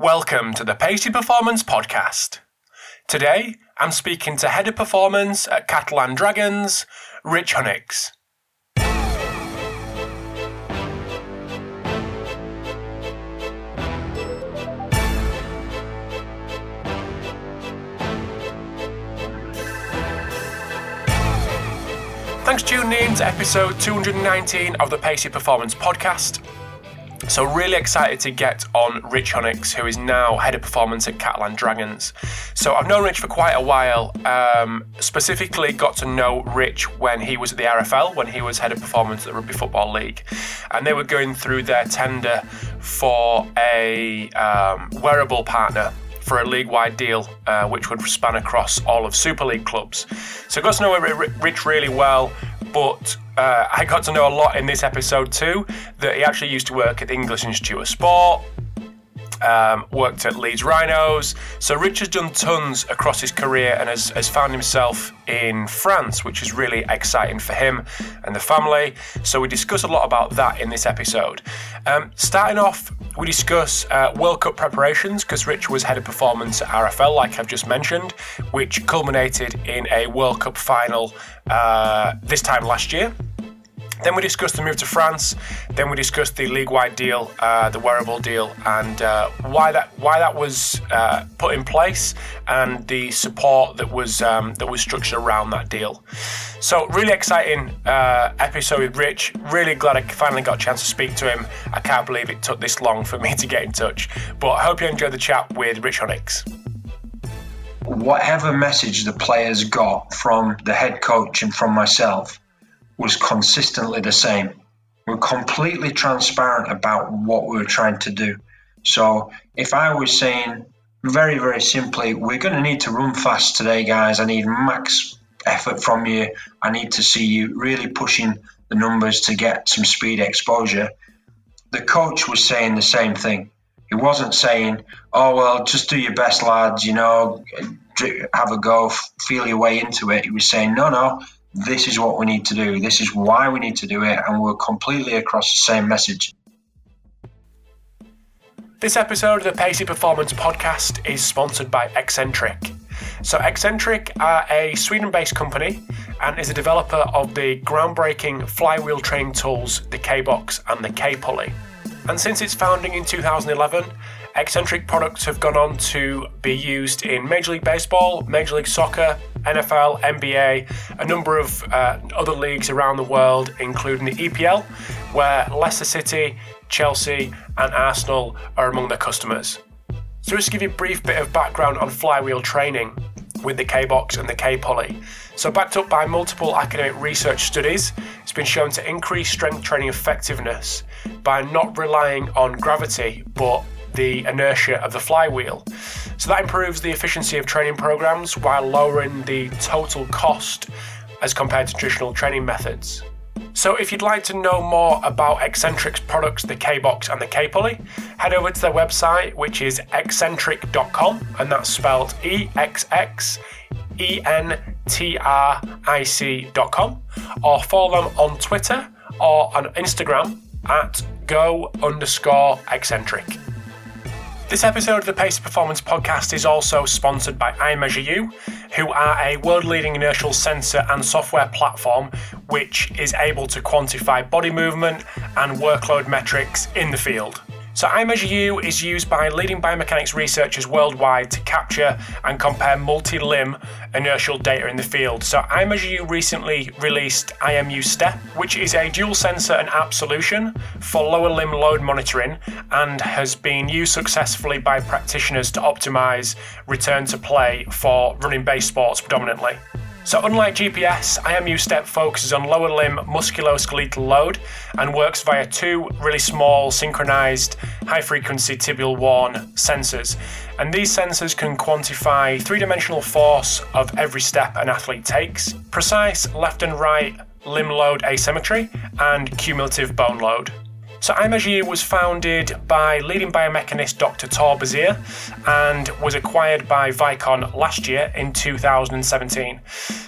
Welcome to the Pacey Performance Podcast. Today, I'm speaking to Head of Performance at Catalan Dragons, Rich Hunwicks. Thanks for tuning in to episode 219 of the Pacey Performance Podcast. So, really excited to get on Rich Hunwicks, who is now head of performance at Catalan Dragons. So, I've known Rich for quite a while. Um, specifically, got to know Rich when he was at the RFL, when he was head of performance at the Rugby Football League, and they were going through their tender for a um, wearable partner for a league-wide deal, uh, which would span across all of Super League clubs. So I got to know Rich really well, but uh, I got to know a lot in this episode too. That he actually used to work at the English Institute of Sport, um, worked at Leeds Rhinos. So Richard's done tons across his career and has, has found himself in France, which is really exciting for him and the family. So we discuss a lot about that in this episode. Um, starting off, we discuss uh, World Cup preparations because Rich was head of performance at RFL, like I've just mentioned, which culminated in a World Cup final uh, this time last year. Then we discussed the move to France. Then we discussed the league-wide deal, uh, the wearable deal, and uh, why that why that was uh, put in place, and the support that was um, that was structured around that deal. So really exciting uh, episode with Rich. Really glad I finally got a chance to speak to him. I can't believe it took this long for me to get in touch. But I hope you enjoyed the chat with Rich Hunwicks whatever message the players got from the head coach and from myself was consistently the same. We we're completely transparent about what we were trying to do. So if I was saying very, very simply, we're going to need to run fast today, guys. I need max effort from you. I need to see you really pushing the numbers to get some speed exposure. The coach was saying the same thing. He wasn't saying, oh, well, just do your best, lads, you know, have a go, feel your way into it. He was saying, no, no, this is what we need to do, this is why we need to do it, and we're completely across the same message. This episode of the Pacey Performance podcast is sponsored by Exxentric. So, Exxentric are a Sweden based company and is a developer of the groundbreaking flywheel training tools, the K Box and the K Pulley. And since its founding in 2011, Exxentric products have gone on to be used in Major League Baseball, Major League Soccer, NFL, NBA, a number of uh, other leagues around the world, including the EPL, where Leicester City, Chelsea, and Arsenal are among their customers. So, just to give you a brief bit of background on flywheel training with the K Box and the K Pulley. So, backed up by multiple academic research studies, it's been shown to increase strength training effectiveness by not relying on gravity but the inertia of the flywheel. So that improves the efficiency of training programs while lowering the total cost as compared to traditional training methods. So, if you'd like to know more about Exxentric's products, the K Box and the K Pulley, head over to their website, which is exxentric.com, and that's spelled E X X E N T R I C.com, or follow them on Twitter or on Instagram at go underscore exxentric. This episode of the Pacey Performance Podcast is also sponsored by iMeasureU, who are a world leading inertial sensor and software platform which is able to quantify body movement and workload metrics in the field. So, iMeasureU is used by leading biomechanics researchers worldwide to capture and compare multi limb inertial data in the field. So, iMeasureU recently released IMU Step, which is a dual sensor and app solution for lower limb load monitoring and has been used successfully by practitioners to optimize return to play for running based sports predominantly. So, unlike GPS, IMU Step focuses on lower limb musculoskeletal load and works via two really small synchronized high frequency tibial worn sensors. And these sensors can quantify three dimensional force of every step an athlete takes, precise left and right limb load asymmetry, and cumulative bone load. So iMeasure was founded by leading biomechanist Dr. Thor Besier and was acquired by Vicon last year in 2017.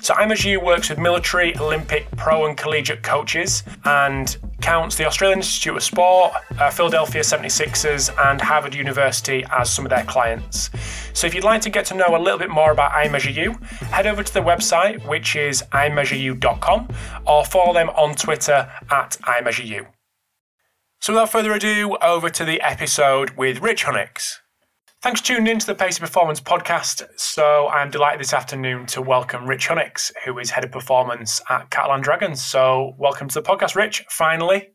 So iMeasure works with military, Olympic, pro and collegiate coaches and counts the Australian Institute of Sport, uh, Philadelphia 76ers, and Harvard University as some of their clients. So if you'd like to get to know a little bit more about iMeasureU, head over to the website, which is iMeasureU.com, or follow them on Twitter at iMeasureU. So without further ado, over to the episode with Rich Hunwicks. Thanks for tuning in to the Pacey Performance podcast. So I'm delighted this afternoon to welcome Rich Hunwicks, who is head of performance at Catalan Dragons. So welcome to the podcast, Rich. Finally.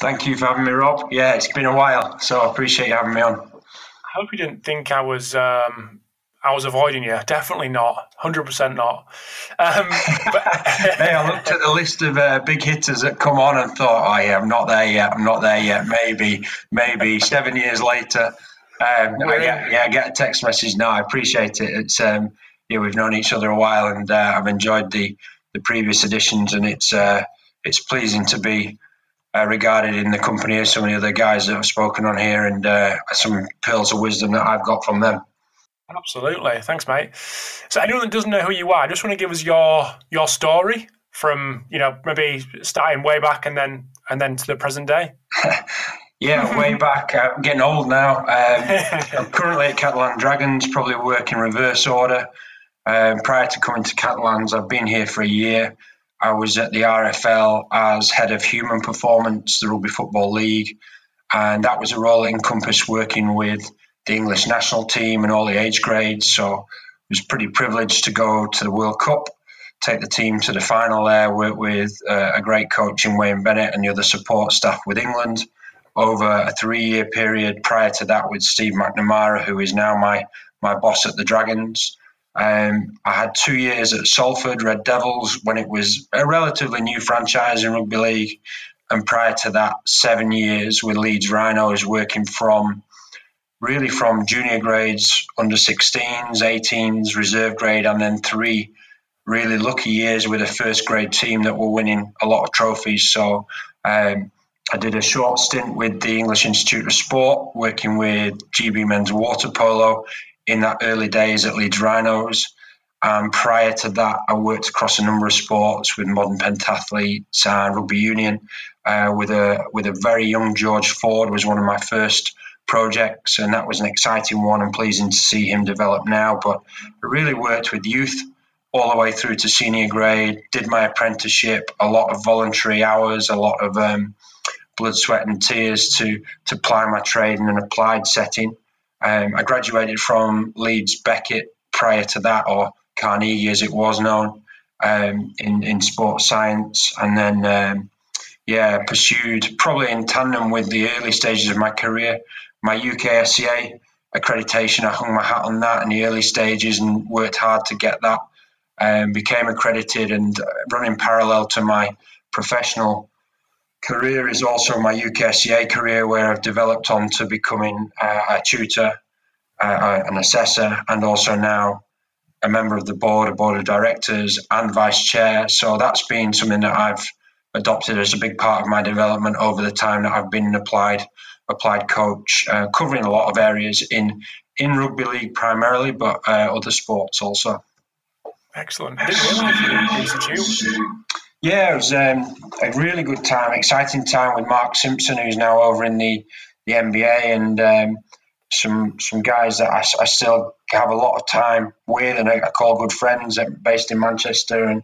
Thank you for having me, Rob. Yeah, it's been a while, so I appreciate you having me on. I hope you didn't think I was um, I was avoiding you. Definitely not. Hundred percent not. Um, but hey, I looked at the list of uh, big hitters that come on and thought, "Oh yeah, I'm not there yet. I'm not there yet. Maybe, maybe." Seven years later, um, I get, yeah, I get a text message now. I appreciate it. It's um, yeah, we've known each other a while, and uh, I've enjoyed the the previous editions, and it's uh, it's pleasing to be uh, regarded in the company as some of the other guys that have spoken on here, and uh, some pearls of wisdom that I've got from them. Absolutely, thanks, mate. So, anyone that doesn't know who you are, I just want to give us your your story from you know maybe starting way back and then and then to the present day. Yeah, way back. I'm getting old now. Um, I'm currently at Catalan Dragons, probably work in reverse order. Um, prior to coming to Catalans, I've been here for a year. I was at the RFL as head of human performance, the Rugby Football League, and that was a role that encompassed working with the English national team and all the age grades. So I was pretty privileged to go to the World Cup, take the team to the final there, work with uh, a great coach in Wayne Bennett and the other support staff with England over a three year period prior to that with Steve McNamara, who is now my, my boss at the Dragons. Um, I had two years at Salford Red Devils when it was a relatively new franchise in rugby league. And prior to that, seven years with Leeds Rhinos, working from really from junior grades, under 16s, 18s, reserve grade, and then three really lucky years with a first grade team that were winning a lot of trophies. So um, I did a short stint with the English Institute of Sport, working with GB men's water polo in that early days at Leeds Rhinos. And prior to that, I worked across a number of sports with modern pentathletes and rugby union. Uh, with a with a very young George Ford was one of my first projects, and that was an exciting one and pleasing to see him develop now. But I really worked with youth all the way through to senior grade. Did my apprenticeship, a lot of voluntary hours, a lot of um, blood, sweat, and tears to to ply my trade in an applied setting. Um, I graduated from Leeds Beckett prior to that, or Carnegie as it was known, um, in in sports science, and then um, yeah, pursued probably in tandem with the early stages of my career, my UKSCA accreditation. I hung my hat on that in the early stages and worked hard to get that. Um, became accredited and running parallel to my professional career is also my UKSCA career, where I've developed on to becoming uh, a tutor, uh, an assessor, and also now a member of the board, a board of directors, and vice chair. So that's been something that I've adopted as a big part of my development over the time that I've been applied applied coach, uh, covering a lot of areas in in rugby league primarily, but uh, other sports also. Excellent. Yeah, it was um, a really good time, exciting time with Mark Simpson, who's now over in the, the NBA, and um, some some guys that I, I, still have a lot of time with, and I, I call good friends based in Manchester. And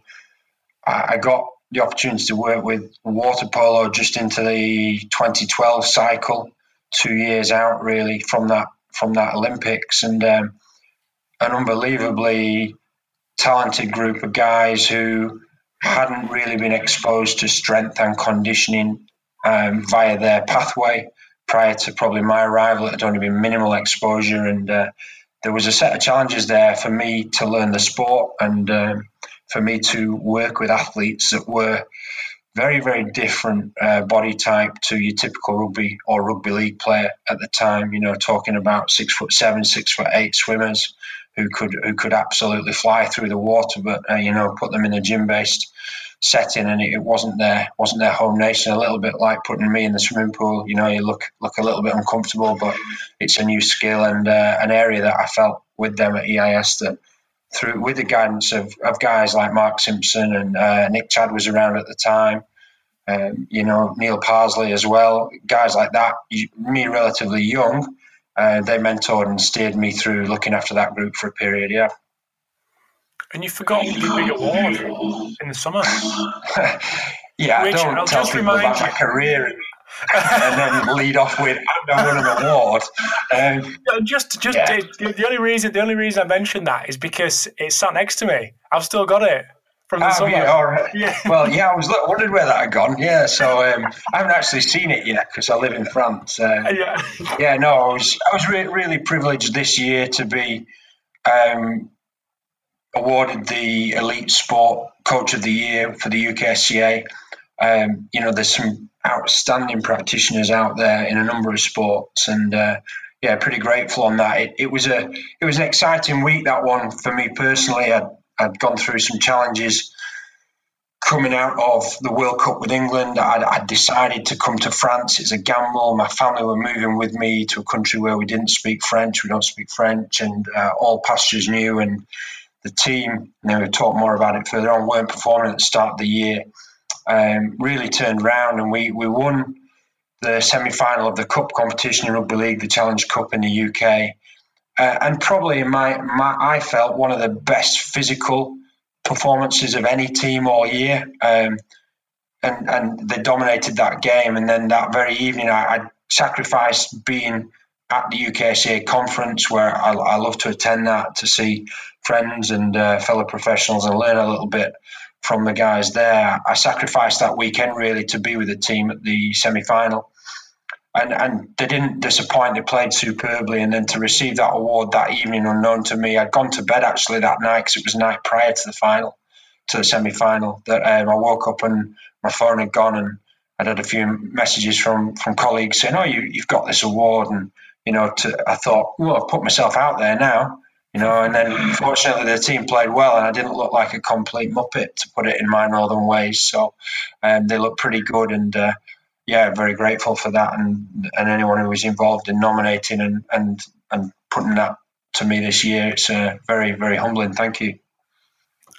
I, I got the opportunity to work with water polo just into the 2012 cycle, two years out really from that from that Olympics, and um, an unbelievably talented group of guys who hadn't really been exposed to strength and conditioning um, via their pathway prior to probably my arrival. It had only been minimal exposure, and uh, there was a set of challenges there for me to learn the sport. And um, for me to work with athletes that were very, very different uh, body type to your typical rugby or rugby league player at the time. You know, talking about six foot seven, six foot eight swimmers who could who could absolutely fly through the water, but uh, you know, put them in a gym based setting and it, wasn't their wasn't their home nation. A little bit like putting me in the swimming pool. You know, you look look a little bit uncomfortable, but it's a new skill and uh, an area that I felt with them at EIS that through with the guidance of, of guys like Mark Simpson and uh, Nick Chad was around at the time. um, you know, Neil Parsley as well, guys like that. Me, relatively young, uh, they mentored and steered me through looking after that group for a period. Yeah. And you forgot the big award in the summer. yeah, Which, don't I'll tell people about you. my career and, then lead off with I won an award. Um, just, just yeah. the, the only reason the only reason I mentioned that is because it's sat next to me. I've still got it from the oh, summer. Yeah, all right. yeah. Well, yeah, I was wondering where that had gone. Yeah, so um, I haven't actually seen it yet because I live in France. Uh, yeah. Yeah, no, I was I was re- really privileged this year to be um, awarded the Elite Sport Coach of the Year for the UKSCA. Um, you know, there's some outstanding practitioners out there in a number of sports, and uh, yeah, pretty grateful on that. It, it, was a it was an exciting week that one for me personally. I'd, I'd gone through some challenges coming out of the World Cup with England. I'd, I'd, decided to come to France. It's a gamble. My family were moving with me to a country where we didn't speak French. We don't speak French, and uh, all pastures new. And the team, you know, we talk more about it further on, weren't performing at the start of the year. Um, really turned around, and we we won the semi final of the cup competition in rugby league, the Challenge Cup in the UK. Uh, and probably my, my I felt one of the best physical performances of any team all year. Um, and and they dominated that game. And then that very evening, I, I sacrificed being at the UKSCA conference where I, I, love to attend that to see friends and uh, fellow professionals and learn a little bit from the guys there. I sacrificed that weekend really to be with the team at the semi final and and they didn't disappoint. They played superbly, and then to receive that award that evening, unknown to me, I'd gone to bed actually that night because it was night prior to the final, to the semi final. That um, I woke up and my phone had gone, and I'd had a few messages from from colleagues saying, "Oh, you you've got this award," and you know, to, I thought, well, I've put myself out there now. You know, and then fortunately the team played well, and I didn't look like a complete muppet to put it in my northern ways. So um, they looked pretty good, and uh, yeah, very grateful for that, and and anyone who was involved in nominating and and and putting that to me this year. It's uh, very very humbling. Thank you.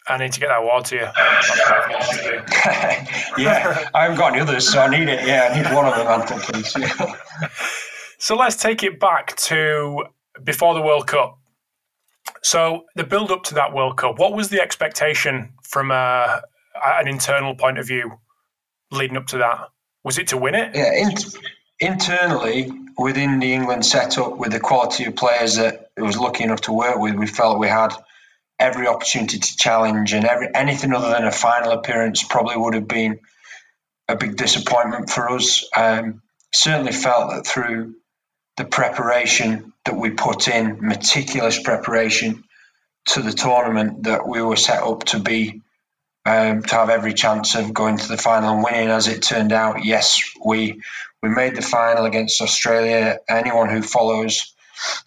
I need to get that award to you. yeah, I haven't got any others, so I need it. Yeah, I need one of them, Anton, please. Yeah. So let's take it back to before the World Cup. So the build up to that World Cup, what was the expectation from a, uh, an internal point of view leading up to that? Was it to win it? Yeah, in, internally within the England setup, with the quality of players that it was lucky enough to work with, we felt we had every opportunity to challenge, and every anything other than a final appearance probably would have been a big disappointment for us. Um, certainly felt that through the preparation that we put in, meticulous preparation to the tournament, that we were set up to be um, to have every chance of going to the final and winning. As it turned out, yes, we we made the final against Australia. Anyone who follows,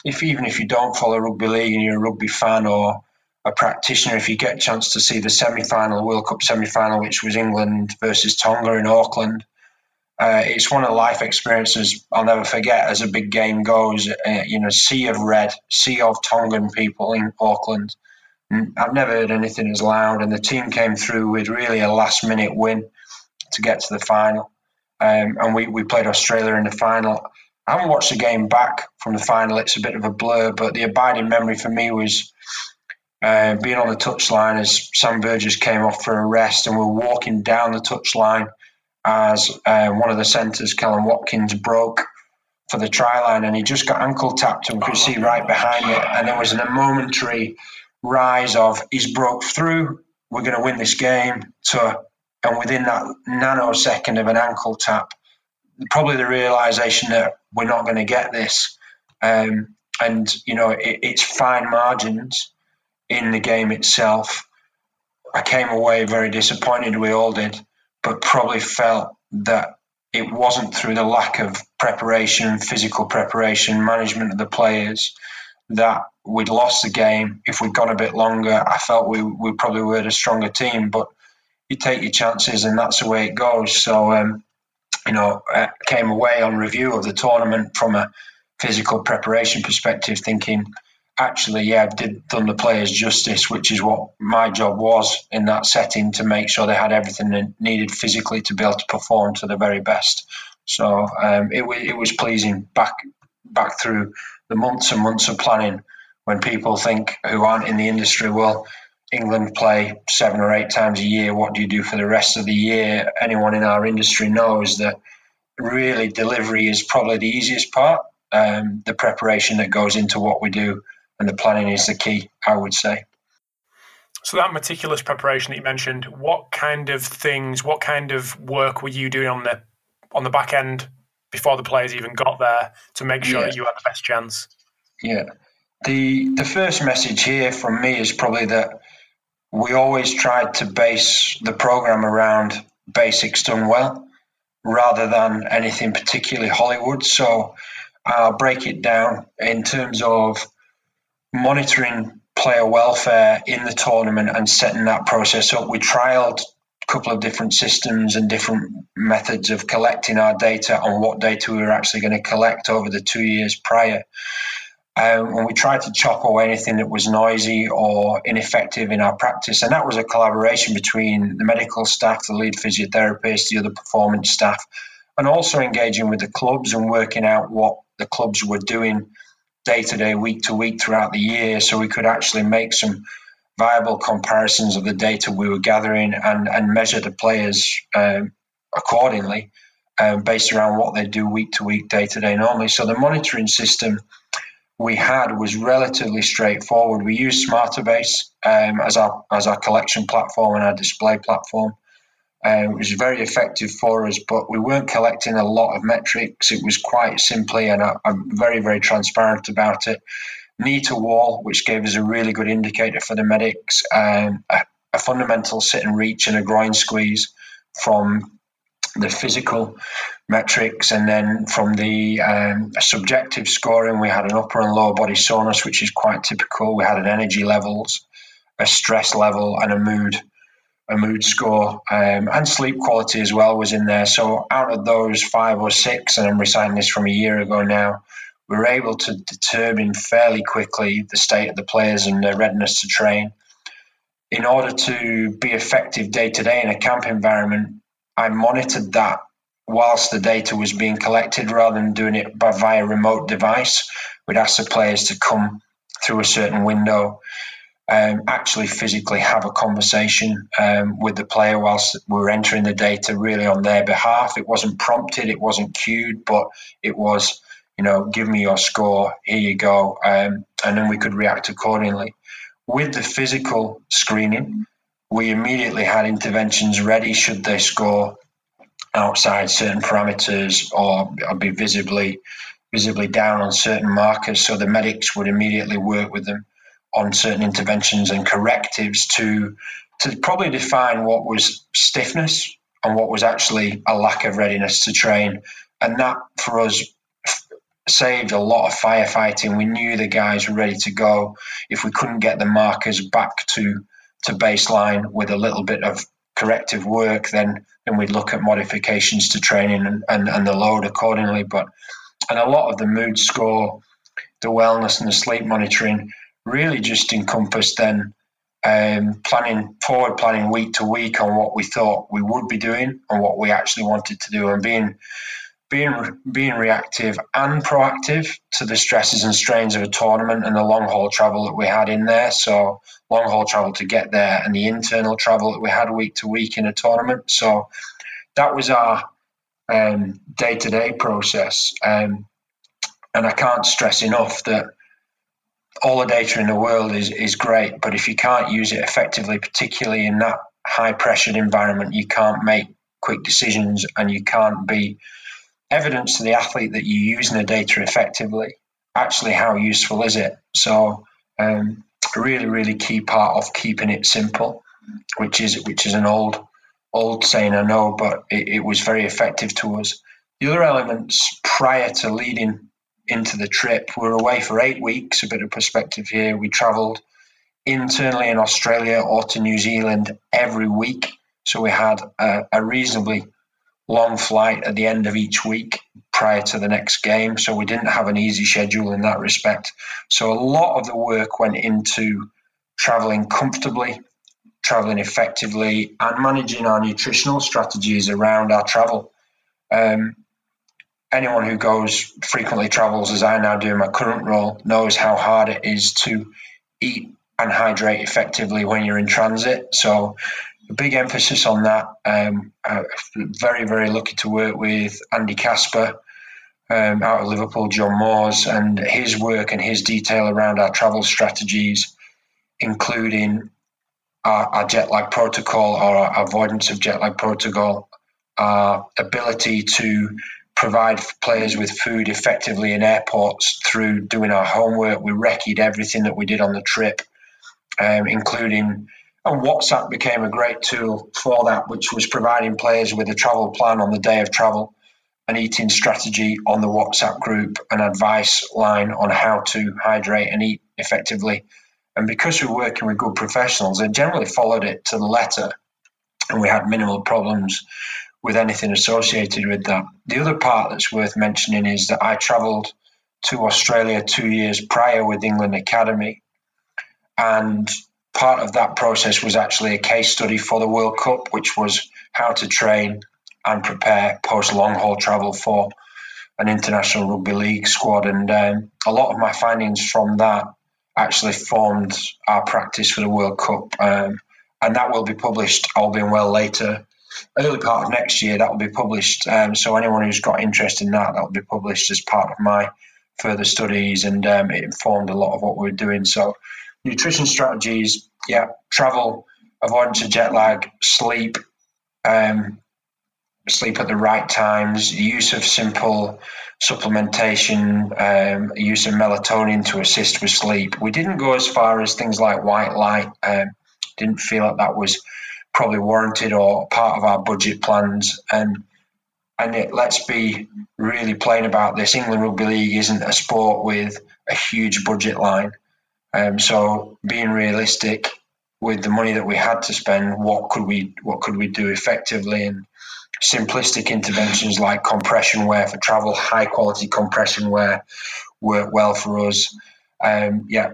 if even if you don't follow rugby league and you're a rugby fan or a practitioner, if you get a chance to see the semi-final, World Cup semi-final, which was England versus Tonga in Auckland, uh, it's one of the life experiences I'll never forget. As a big game goes, uh, you know, sea of red, sea of Tongan people in Auckland I've never heard anything as loud, and the team came through with really a last minute win to get to the final. Um, and we, we played Australia in the final. I haven't watched the game back from the final, it's a bit of a blur, but the abiding memory for me was uh, being on the touchline as Sam Burgess came off for a rest, and we're walking down the touchline as uh, one of the centres, Kallum Watkins, broke for the try line, and he just got ankle tapped, and could see right behind it. And there was a momentary rise of he's broke through, we're going to win this game, to and within that nanosecond of an ankle tap, probably the realization that we're not going to get this. Um, and, you know, it, it's fine margins in the game itself. I came away very disappointed, we all did, but probably felt that it wasn't through the lack of preparation, physical preparation, management of the players that we'd lost the game. If we'd gone a bit longer, I felt we, we probably were a stronger team. But you take your chances, and that's the way it goes. So, um, you know, I came away on review of the tournament from a physical preparation perspective, thinking actually, yeah, did done the players justice, which is what my job was in that setting to make sure they had everything they needed physically to be able to perform to the very best. So um, it, it was pleasing back back through the months and months of planning when people think who aren't in the industry, well, England play seven or eight times a year. What do you do for the rest of the year? Anyone in our industry knows that really delivery is probably the easiest part. Um, the preparation that goes into what we do and the planning is the key, I would say. So that meticulous preparation that you mentioned, what kind of things, what kind of work were you doing on the on the back end before the players even got there to make sure yeah. that you had the best chance? Yeah. The the first message here from me is probably that we always tried to base the program around basics done well rather than anything particularly Hollywood. So I'll break it down in terms of monitoring player welfare in the tournament and setting that process up. We trialed a couple of different systems and different methods of collecting our data on what data we were actually going to collect over the two years prior. Um, and we tried to chop away anything that was noisy or ineffective in our practice. And that was a collaboration between the medical staff, the lead physiotherapist, the other performance staff, and also engaging with the clubs and working out what the clubs were doing day to day, week to week throughout the year, so we could actually make some viable comparisons of the data we were gathering and, and measure the players um, accordingly um, based around what they do week to week, day to day normally. So the monitoring system we had was relatively straightforward. We used Smartabase um, as our as our collection platform and our display platform. Um, it was very effective for us, but we weren't collecting a lot of metrics. It was quite simply, and I, am very, very transparent about it, knee to wall, which gave us a really good indicator for the medics, um, a, a fundamental sit and reach and a groin squeeze from the physical metrics, and then from the um, subjective scoring, we had an upper and lower body soreness, which is quite typical. We had an energy levels, a stress level, and a mood a mood score, um, and sleep quality as well was in there. So out of those five or six, and I'm reciting this from a year ago now, we were able to determine fairly quickly the state of the players and their readiness to train. In order to be effective day to day in a camp environment, I monitored that whilst the data was being collected rather than doing it by via remote device. We'd ask the players to come through a certain window um, actually physically have a conversation um, with the player whilst we're entering the data really on their behalf. It wasn't prompted, it wasn't cued, but it was, you know, give me your score, here you go. Um, and then we could react accordingly. With the physical screening, we immediately had interventions ready should they score outside certain parameters or, or be visibly visibly down on certain markers. So the medics would immediately work with them on certain interventions and correctives to to probably define what was stiffness and what was actually a lack of readiness to train. And that for us saved a lot of firefighting. We knew the guys were ready to go. If we couldn't get the markers back to to baseline with a little bit of corrective work, then then we'd look at modifications to training and, and, and the load accordingly. But and a lot of the mood score, the wellness and the sleep monitoring really just encompassed then um, planning forward planning week to week on what we thought we would be doing and what we actually wanted to do and being being being reactive and proactive to the stresses and strains of a tournament and the long haul travel that we had in there. So long haul travel to get there and the internal travel that we had week to week in a tournament. So that was our day to day process. Um, and I can't stress enough that all the data in the world is is great, but if you can't use it effectively, particularly in that high pressured environment, you can't make quick decisions and you can't be evidence to the athlete that you're using the data effectively. Actually, how useful is it? So, um, really, really key part of keeping it simple, which is which is an old old saying I know, but it, it was very effective to us. The other elements prior to leading into the trip. We were away for eight weeks, a bit of perspective here. We travelled internally in Australia or to New Zealand every week. So we had a, a reasonably long flight at the end of each week prior to the next game. So we didn't have an easy schedule in that respect. So a lot of the work went into traveling comfortably, traveling effectively, and managing our nutritional strategies around our travel. Um, anyone who goes frequently travels, as I now do in my current role, knows how hard it is to eat and hydrate effectively when you're in transit. So, a big emphasis on that. Um, very, very lucky to work with Andy Kasper um, out of Liverpool, John Moores, and his work and his detail around our travel strategies, including our, our jet lag protocol or avoidance of jet lag protocol, our ability to provide players with food effectively in airports through doing our homework. We recce everything that we did on the trip, um, including and WhatsApp became a great tool for that, which was providing players with a travel plan on the day of travel, an eating strategy on the WhatsApp group, an advice line on how to hydrate and eat effectively. And because we we're working with good professionals, they generally followed it to the letter, and we had minimal problems with anything associated with that. The other part that's worth mentioning is that I travelled to Australia two years prior with England Academy, and part of that process was actually a case study for the World Cup, which was how to train and prepare post long haul travel for an international rugby league squad. And um, a lot of my findings from that actually formed our practice for the World Cup. Um, and that will be published, all being well, later early part of next year that will be published. Um, so anyone who's got interest in that, that will be published as part of my further studies, and um, it informed a lot of what we're doing. So nutrition strategies, yeah, travel, avoidance of jet lag, sleep, um, sleep at the right times, use of simple supplementation, um, use of melatonin to assist with sleep. We didn't go as far as things like white light. Um, didn't feel like that was probably warranted or part of our budget plans. And and it, let's be really plain about this. England Rugby League isn't a sport with a huge budget line. Um, so being realistic with the money that we had to spend, what could we what could we do effectively? And simplistic interventions like compression wear for travel, high quality compression wear work well for us. Um, yeah,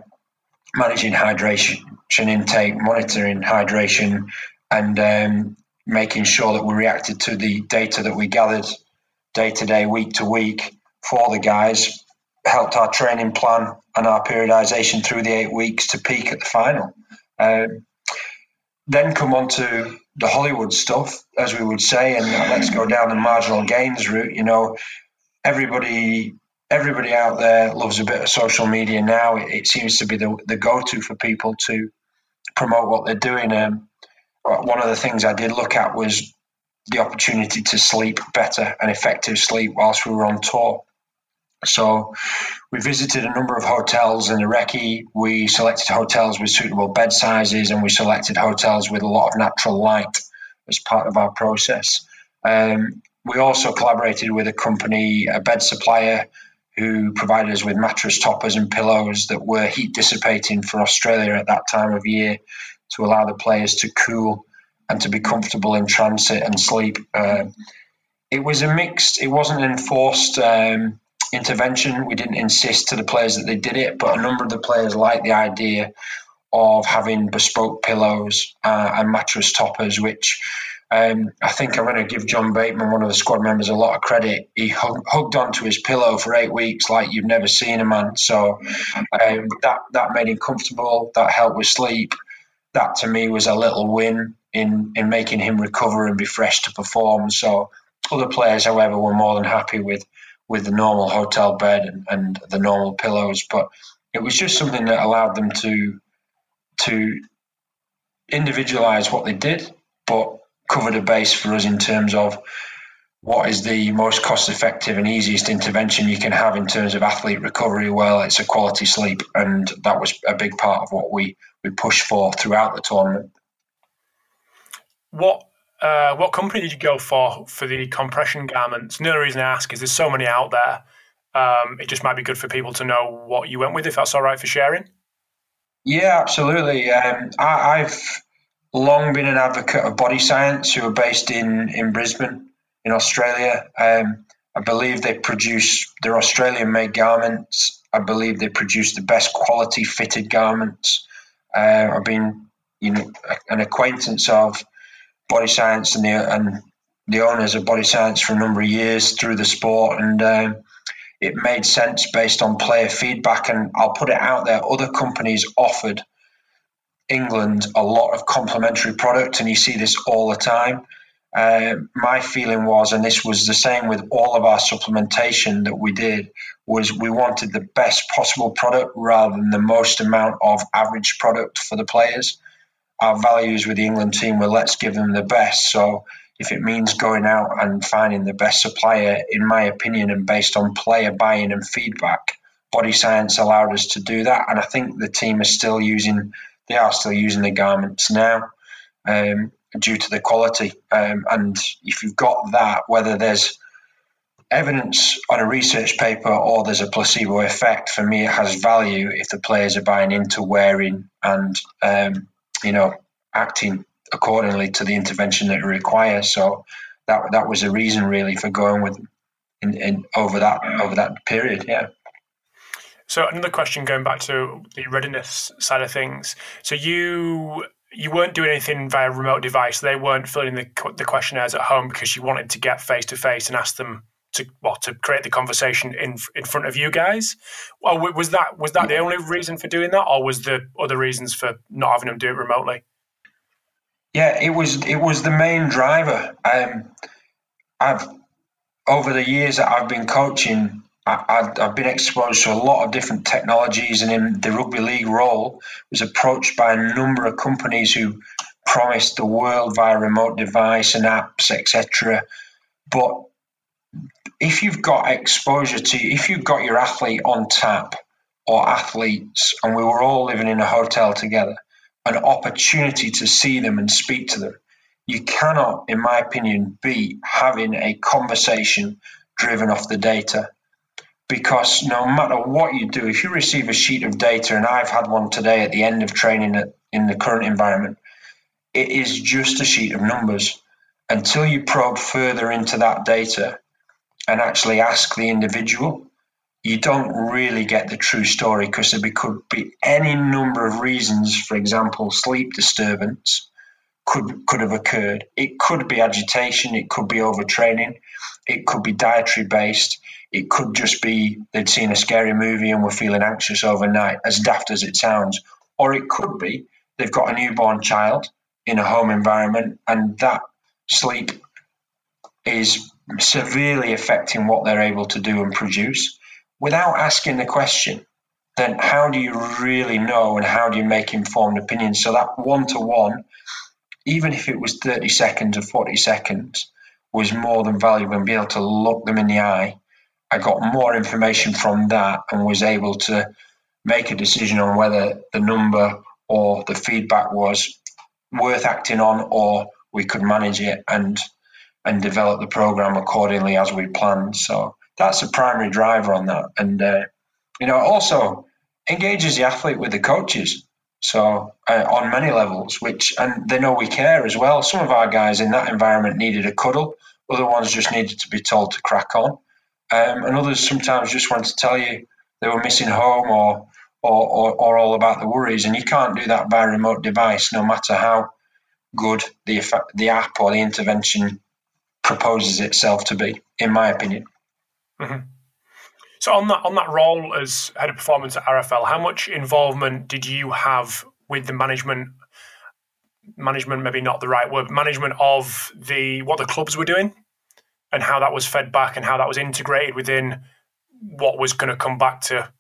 managing hydration intake, monitoring hydration, and um, making sure that we reacted to the data that we gathered day to day, week to week for the guys, helped our training plan and our periodization through the eight weeks to peak at the final. Um, then come on to the Hollywood stuff, as we would say, and let's go down the marginal gains route. You know, everybody everybody out there loves a bit of social media now. It, it seems to be the, the go to for people to promote what they're doing. Um, one of the things I did look at was the opportunity to sleep better and effective sleep whilst we were on tour. So we visited a number of hotels in recce. We selected hotels with suitable bed sizes and we selected hotels with a lot of natural light as part of our process. Um, we also collaborated with a company, a bed supplier, who provided us with mattress toppers and pillows that were heat dissipating for Australia at that time of year to allow the players to cool and to be comfortable in transit and sleep. Uh, it was a mixed, it wasn't enforced um, intervention. We didn't insist to the players that they did it, but a number of the players liked the idea of having bespoke pillows uh, and mattress toppers, which um, I think I'm going to give John Bateman, one of the squad members, a lot of credit. He hug, hugged onto his pillow for eight weeks like you've never seen a man. So um, that that made him comfortable. That helped with sleep that to me was a little win in in making him recover and be fresh to perform. So other players, however, were more than happy with with the normal hotel bed and, and the normal pillows. But it was just something that allowed them to to individualize what they did, but covered a base for us in terms of what is the most cost effective and easiest intervention you can have in terms of athlete recovery? Well, it's a quality sleep. And that was a big part of what we, we pushed for throughout the tournament. What uh, what company did you go for for the compression garments? The only reason I ask is there's so many out there. Um, it just might be good for people to know what you went with, if that's all right for sharing. Yeah, absolutely. Um, I, have long been an advocate of body science, who are based in in Brisbane. in Australia. Um, I believe they produce their Australian made garments. I believe they produce the best quality fitted garments. Uh, I've been you know an acquaintance of body science and the and the owners of body science for a number of years through the sport and um, it made sense based on player feedback and I'll put it out there other companies offered England a lot of complementary product and you see this all the time uh, my feeling was, and this was the same with all of our supplementation that we did, was we wanted the best possible product rather than the most amount of average product for the players. Our values with the England team were let's give them the best. So if it means going out and finding the best supplier, in my opinion, and based on player buy-in and feedback, Body Science allowed us to do that. And I think the team is still using, they are still using the garments now. Um, due to the quality. Um, and if you've got that, whether there's evidence on a research paper or there's a placebo effect, for me, it has value if the players are buying into wearing and, um, you know, acting accordingly to the intervention that it requires. So that that was a reason really for going with in, in over that over that period. Yeah. So another question going back to the readiness side of things. So you you weren't doing anything via remote device. They weren't filling the, the questionnaires at home because you wanted to get face to face and ask them to well to create the conversation in in front of you guys. Well, was that was that the only reason for doing that, or was there other reasons for not having them do it remotely? Yeah, it was it was the main driver. Um, I've over the years that I've been coaching, I, have been exposed to a lot of different technologies, and in the rugby league role, was approached by a number of companies who promised the world via remote device and apps, etc. But if you've got exposure to, if you've got your athlete on tap or athletes, and we were all living in a hotel together, an opportunity to see them and speak to them, you cannot, in my opinion, be having a conversation driven off the data because no matter what you do, if you receive a sheet of data, and I've had one today at the end of training in the current environment, it is just a sheet of numbers. Until you probe further into that data and actually ask the individual, you don't really get the true story because there could be any number of reasons. For example, sleep disturbance could could have occurred. It could be agitation. It could be overtraining. It could be dietary based it could just be they'd seen a scary movie and were feeling anxious overnight, as daft as it sounds. Or it could be they've got a newborn child in a home environment and that sleep is severely affecting what they're able to do and produce. Without asking the question, then how do you really know and how do you make informed opinions? So that one to one, even if it was 30 seconds or 40 seconds, was more than valuable and be able to look them in the eye I got more information from that and was able to make a decision on whether the number or the feedback was worth acting on or we could manage it and and develop the program accordingly as we planned. So that's a primary driver on that. And uh, you know, also engages the athlete with the coaches. So uh, on many levels, which and they know we care as well. Some of our guys in that environment needed a cuddle. Other ones just needed to be told to crack on um, and others sometimes just want to tell you they were missing home or, or, or, or all about the worries. And you can't do that by remote device, no matter how good the effect, the app or the intervention proposes itself to be, in my opinion. Mm-hmm. So on that on that role as head of performance at RFL, how much involvement did you have with the management? Management, maybe not the right word. Management of the what the clubs were doing and how that was fed back and how that was integrated within what was going to come back to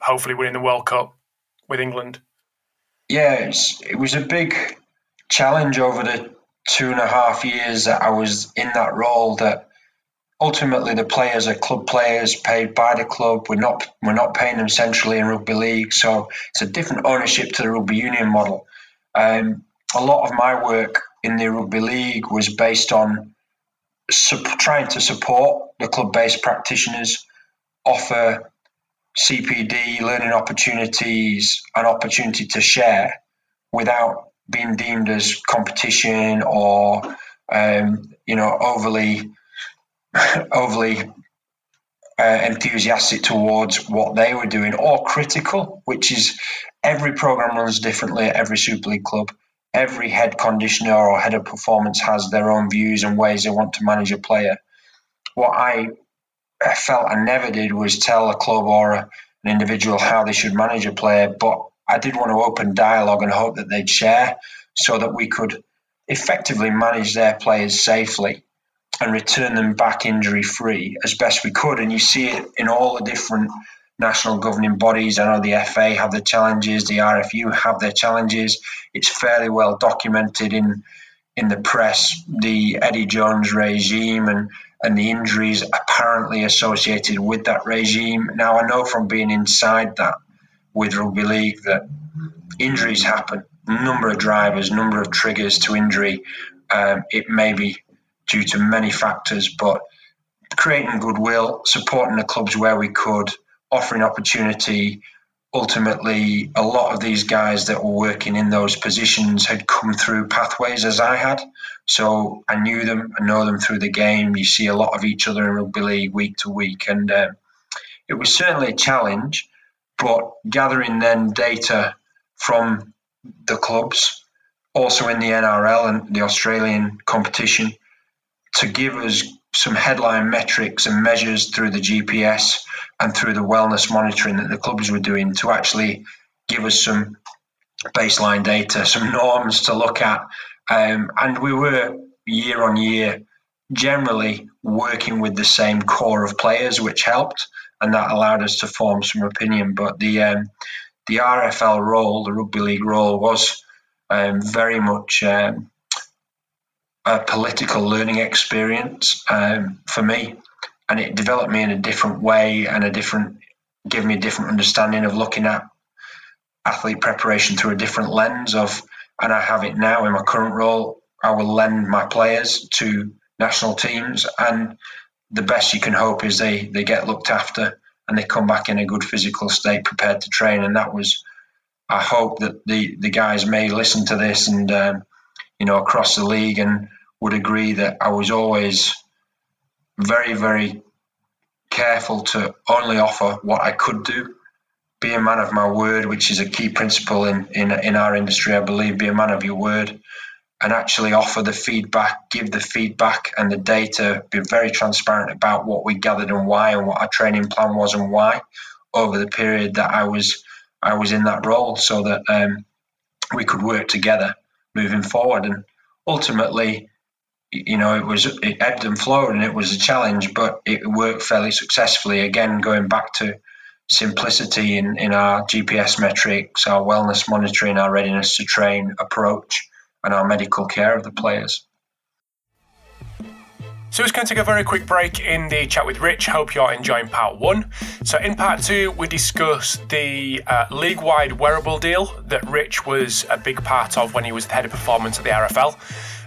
hopefully winning the World Cup with England? Yeah, it was a big challenge over the two and a half years that I was in that role. That ultimately the players are club players paid by the club. We're not we're not paying them centrally in rugby league, so it's a different ownership to the rugby union model. Um, a lot of my work in the rugby league was based on trying to support the club-based practitioners, offer CPD learning opportunities, an opportunity to share without being deemed as competition or um, you know overly overly uh, enthusiastic towards what they were doing or critical, which is every program runs differently at every Super League club. Every head conditioner or head of performance has their own views and ways they want to manage a player. What I felt I never did was tell a club or a, an individual how they should manage a player, but I did want to open dialogue and hope that they'd share so that we could effectively manage their players safely and return them back injury free as best we could. And you see it in all the different national governing bodies. I know the FA have their challenges, the RFU have their challenges. It's fairly well documented in in the press, the Eddie Jones regime and and the injuries apparently associated with that regime. Now I know from being inside that with rugby league that injuries happen. Number of drivers, number of triggers to injury. Um, it may be due to many factors, but creating goodwill, supporting the clubs where we could, offering opportunity. Ultimately, a lot of these guys that were working in those positions had come through pathways as I had. So I knew them, I know them through the game. You see a lot of each other in rugby league week to week. And uh, it was certainly a challenge, but gathering then data from the clubs, also in the NRL and the Australian competition, to give us some headline metrics and measures through the GPS and through the wellness monitoring that the clubs were doing to actually give us some baseline data, some norms to look at. Um, and we were year on year generally working with the same core of players, which helped, and that allowed us to form some opinion. But the um, the RFL role, the rugby league role, was um, very much um, a political learning experience um, for me, and it developed me in a different way and a different, gave me a different understanding of looking at athlete preparation through a different lens of, and I have it now in my current role. I will lend my players to national teams, and the best you can hope is they they get looked after and they come back in a good physical state, prepared to train. And that was, I hope that the the guys may listen to this and. Um, you know, across the league and would agree that I was always very, very careful to only offer what I could do. Be a man of my word, which is a key principle in, in, in our industry, I believe. Be a man of your word and actually offer the feedback, give the feedback and the data, be very transparent about what we gathered and why and what our training plan was and why over the period that I was I was in that role so that um, we could work together moving forward. And ultimately, you know, it was it ebbed and flowed, and it was a challenge, but it worked fairly successfully. Again, going back to simplicity in, in our GPS metrics, our wellness monitoring, our readiness to train approach, and our medical care of the players. So, it's going to take a very quick break in the chat with Rich. Hope you're enjoying part one. So, in part two, we discuss the uh, league wide wearable deal that Rich was a big part of when he was the head of performance at the RFL.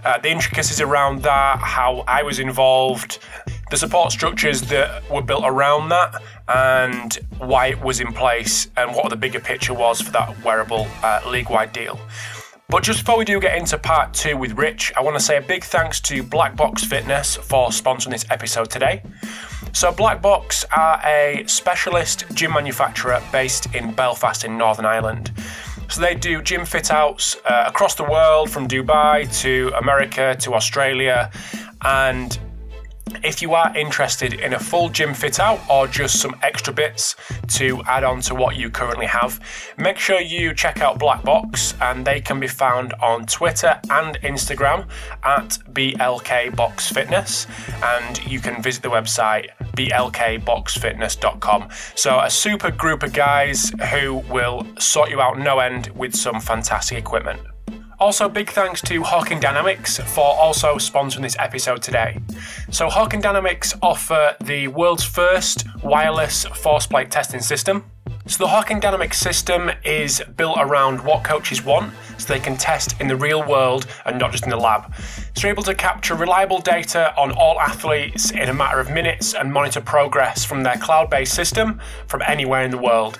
Uh, the intricacies around that, how I was involved, the support structures that were built around that, and why it was in place, and what the bigger picture was for that wearable uh, league wide deal. But just before we do get into part two with Rich, I want to say a big thanks to Black Box Fitness for sponsoring this episode today. So, Black Box are a specialist gym manufacturer based in Belfast in Northern Ireland. So, they do gym fit outs uh, across the world from Dubai to America to Australia and if you are interested in a full gym fit out or just some extra bits to add on to what you currently have, make sure you check out Black Box and they can be found on Twitter and Instagram at BLK Box Fitness and you can visit the website blkboxfitness.com. So a super group of guys who will sort you out no end with some fantastic equipment. Also, big thanks to Hawkin Dynamics for also sponsoring this episode today. So, Hawkin Dynamics offer the world's first wireless force plate testing system. So, the Hawkin Dynamics system is built around what coaches want so they can test in the real world and not just in the lab. So, you're able to capture reliable data on all athletes in a matter of minutes and monitor progress from their cloud based system from anywhere in the world.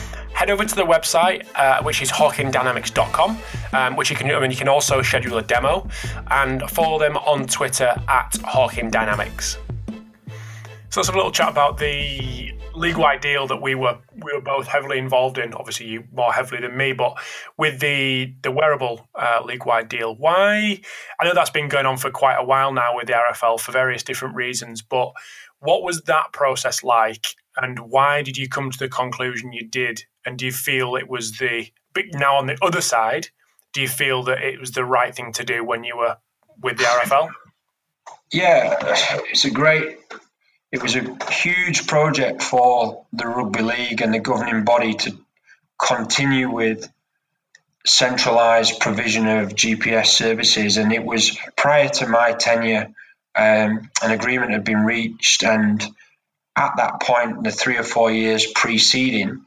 head over to the website, uh, which is hawkindynamics.com, um, which you can, I mean, you can also schedule a demo and follow them on Twitter at hawkindynamics. So let's have a little chat about the league-wide deal that we were we were both heavily involved in. Obviously, you more heavily than me, but with the the wearable uh, league-wide deal, why? I know that's been going on for quite a while now with the RFL for various different reasons, but what was that process like, and why did you come to the conclusion you did and do you feel it was the now on the other side? Do you feel that it was the right thing to do when you were with the RFL? Yeah, it's a great. It was a huge project for the rugby league and the governing body to continue with centralized provision of GPS services, and it was prior to my tenure. Um, an agreement had been reached, and at that point, the three or four years preceding,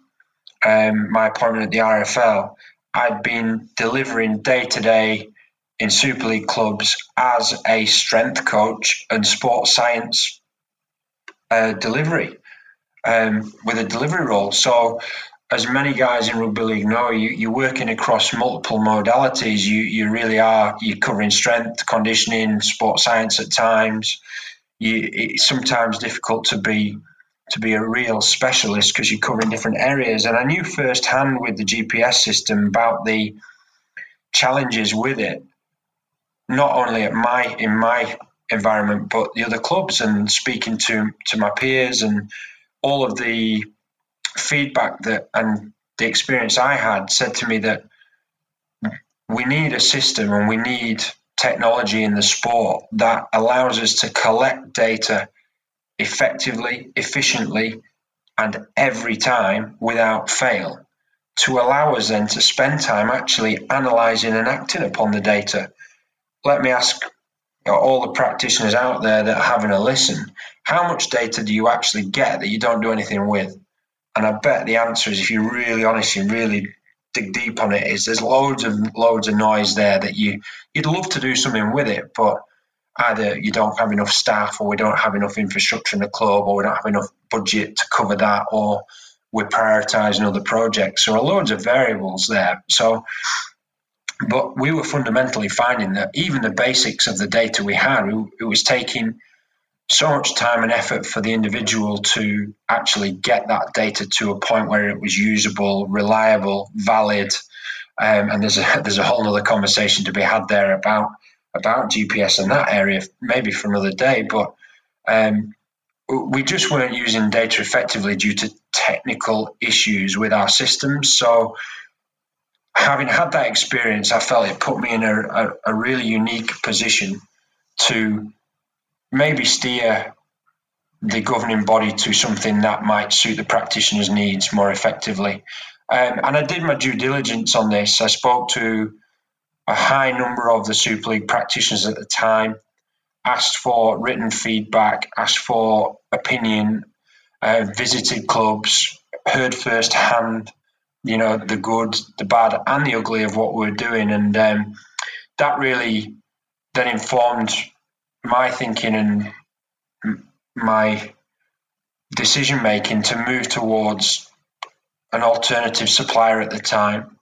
um, my appointment at the RFL, I'd been delivering day to day in Super League clubs as a strength coach and sports science uh, delivery um, with a delivery role. So, as many guys in rugby league know, you, you're working across multiple modalities. You you really are. You're covering strength, conditioning, sports science at times. You, it's sometimes difficult to be to be a real specialist because you're covering different areas. And I knew firsthand with the GPS system about the challenges with it, not only at my in my environment, but the other clubs and speaking to to my peers and all of the feedback that and the experience I had said to me that we need a system and we need technology in the sport that allows us to collect data effectively, efficiently, and every time without fail to allow us then to spend time actually analysing and acting upon the data. Let me ask all the practitioners out there that are having a listen how much data do you actually get that you don't do anything with? And I bet the answer is if you're really honest, and really dig deep on it, is there's loads of loads of noise there that you you'd love to do something with it, but either you don't have enough staff or we don't have enough infrastructure in the club or we don't have enough budget to cover that or we're prioritizing other projects. There are loads of variables there. So, but we were fundamentally finding that even the basics of the data we had, it was taking so much time and effort for the individual to actually get that data to a point where it was usable, reliable, valid. Um, and there's a there's a whole other conversation to be had there about about GPS in that area, maybe for another day. But um, we just weren't using data effectively due to technical issues with our systems. So, having had that experience, I felt it put me in a, a, a really unique position to maybe steer the governing body to something that might suit the practitioner's needs more effectively. Um, and I did my due diligence on this. I spoke to a high number of the Super League practitioners at the time, asked for written feedback, asked for opinion, uh, visited clubs, heard firsthand, you know, the good, the bad, and the ugly of what we are doing. And um, that really then informed my thinking and my decision making to move towards an alternative supplier at the time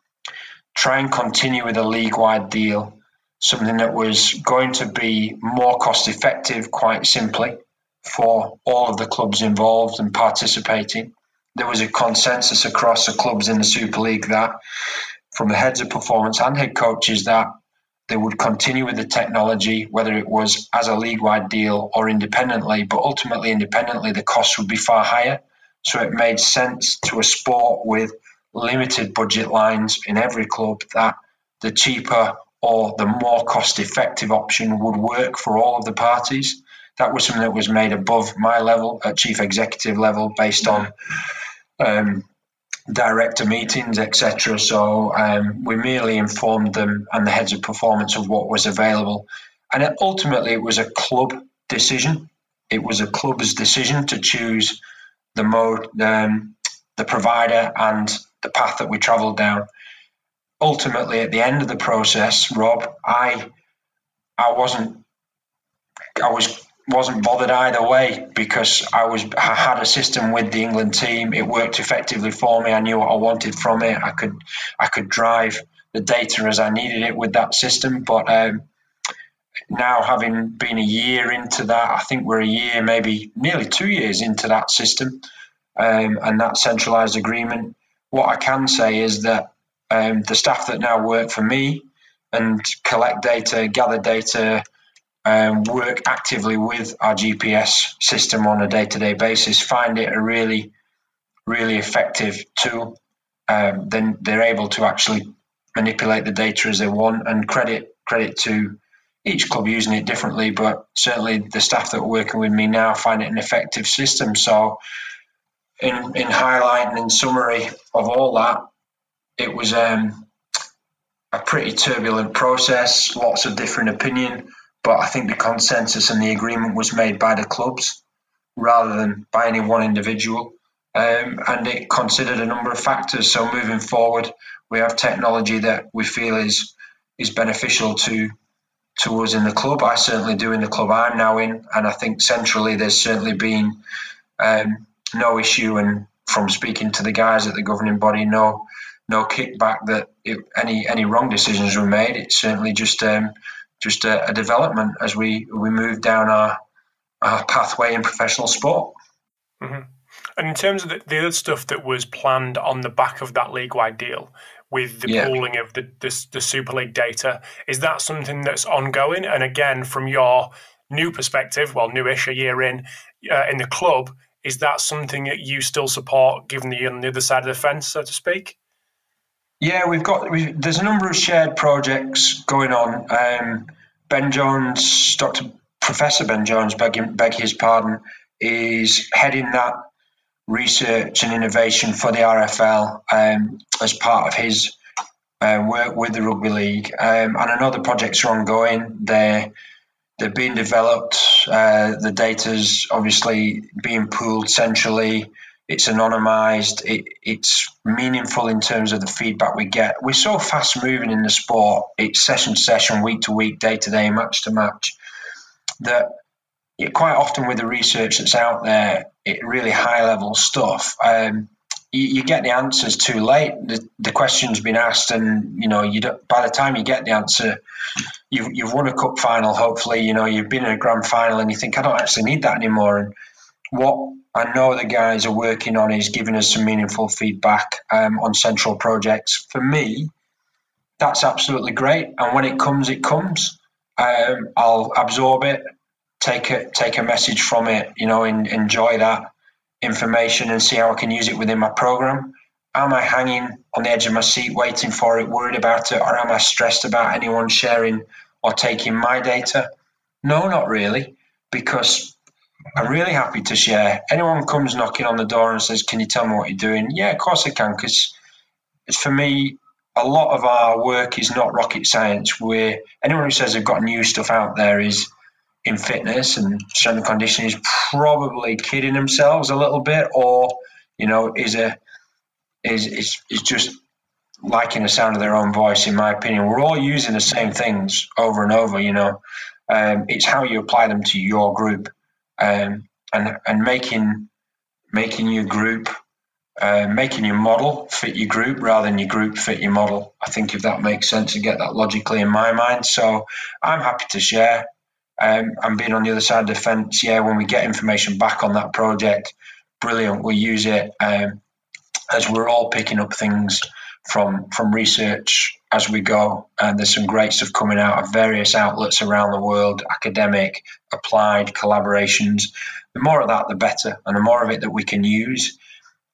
try and continue with a league wide deal, something that was going to be more cost effective, quite simply, for all of the clubs involved and participating. There was a consensus across the clubs in the Super League that, from the heads of performance and head coaches, that they would continue with the technology, whether it was as a league wide deal or independently, but ultimately, independently, the costs would be far higher. So it made sense to a sport with limited budget lines in every club that the cheaper or the more cost effective option would work for all of the parties. That was something that was made above my level at chief executive level based on um, director meetings, etc. So um, we merely informed them and the heads of performance of what was available. And it, ultimately, it was a club decision. It was a club's decision to choose the mode, um, the provider, and the path that we travelled down. Ultimately, at the end of the process, Rob, I, I wasn't, I was wasn't bothered either way because I was I had a system with the England team. It worked effectively for me. I knew what I wanted from it. I could I could drive the data as I needed it with that system. But um, now, having been a year into that, I think we're a year, maybe nearly two years into that system um, and that centralised agreement. What I can say is that um, the staff that now work for me and collect data, gather data, um, work actively with our GPS system on a day to day basis, find it a really, really effective tool. Um, then they're able to actually manipulate the data as they want and credit credit to each club using it differently, but certainly the staff that are working with me now find it an effective system. So, in in highlight and in summary of all that, it was um, a pretty turbulent process, lots of different opinion but I think the consensus and the agreement was made by the clubs rather than by any one individual. Um, and it considered a number of factors. So moving forward, we have technology that we feel is is beneficial to to us in the club. I certainly do in the club I'm now in, and I think centrally there's certainly been um, no issue. And from speaking to the guys at the governing body, no no kickback that it, any any wrong decisions were made. It's certainly just um, just a, a development as we we move down our our pathway in professional sport. Mm-hmm. And in terms of the, the, other stuff that was planned on the back of that league-wide deal, with the yeah. pooling of the, the, the Super League data, is that something that's ongoing? And again, from your new perspective, well, newish, a year in uh, in the club, is that something that you still support, given that you're on the other side of the fence, so to speak? Yeah, we've got we've, there's a number of shared projects going on. Um, ben Jones, Dr. Professor Ben Jones, beg, beg his pardon, is heading that research and innovation for the RFL um, as part of his uh, work with the Rugby League. Um, and another projects are ongoing. They're they're being developed. Uh, the data's obviously being pooled centrally it's anonymized, it, it's meaningful in terms of the feedback we get. We're so fast moving in the sport, it's session to session, week to week, day to day, match to match, that it, quite often with the research that's out there, it really high level stuff. Um, you, you, get the answers too late. The, the question's been asked, and you know, you by the time you get the answer, you've, you've won a cup final. Hopefully, you know, you've been in a grand final, and you think, I don't actually need that anymore. And what I know the guys are working on is giving us some meaningful feedback um, on central projects. For me, that's absolutely great. And when it comes, it comes. Um, I'll absorb it, take a take a message from it, you know, and enjoy that information and see how I can use it within my program. Am I hanging on the edge of my seat waiting for it, worried about it, or am I stressed about anyone sharing or taking my data? No, not really, because I'm really happy to share. Anyone comes knocking on the door and says, "Can you tell me what you're doing?" Yeah, of course I can, because for me, a lot of our work is not rocket science. Where anyone who says they've got new stuff out there is in fitness and strength and conditioning is probably kidding themselves a little bit, or you know, is a is is is just liking the sound of their own voice. In my opinion, we're all using the same things over and over. You know, um, it's how you apply them to your group um, and and making making your group uh, making your model fit your group rather than your group fit your model. I think if that makes sense, to get that logically in my mind. So I'm happy to share. Um, and being on the other side of the fence, yeah, when we get information back on that project, brilliant. We use it um, as we're all picking up things from from research as we go. And there's some great stuff coming out of various outlets around the world, academic, applied collaborations. The more of that, the better, and the more of it that we can use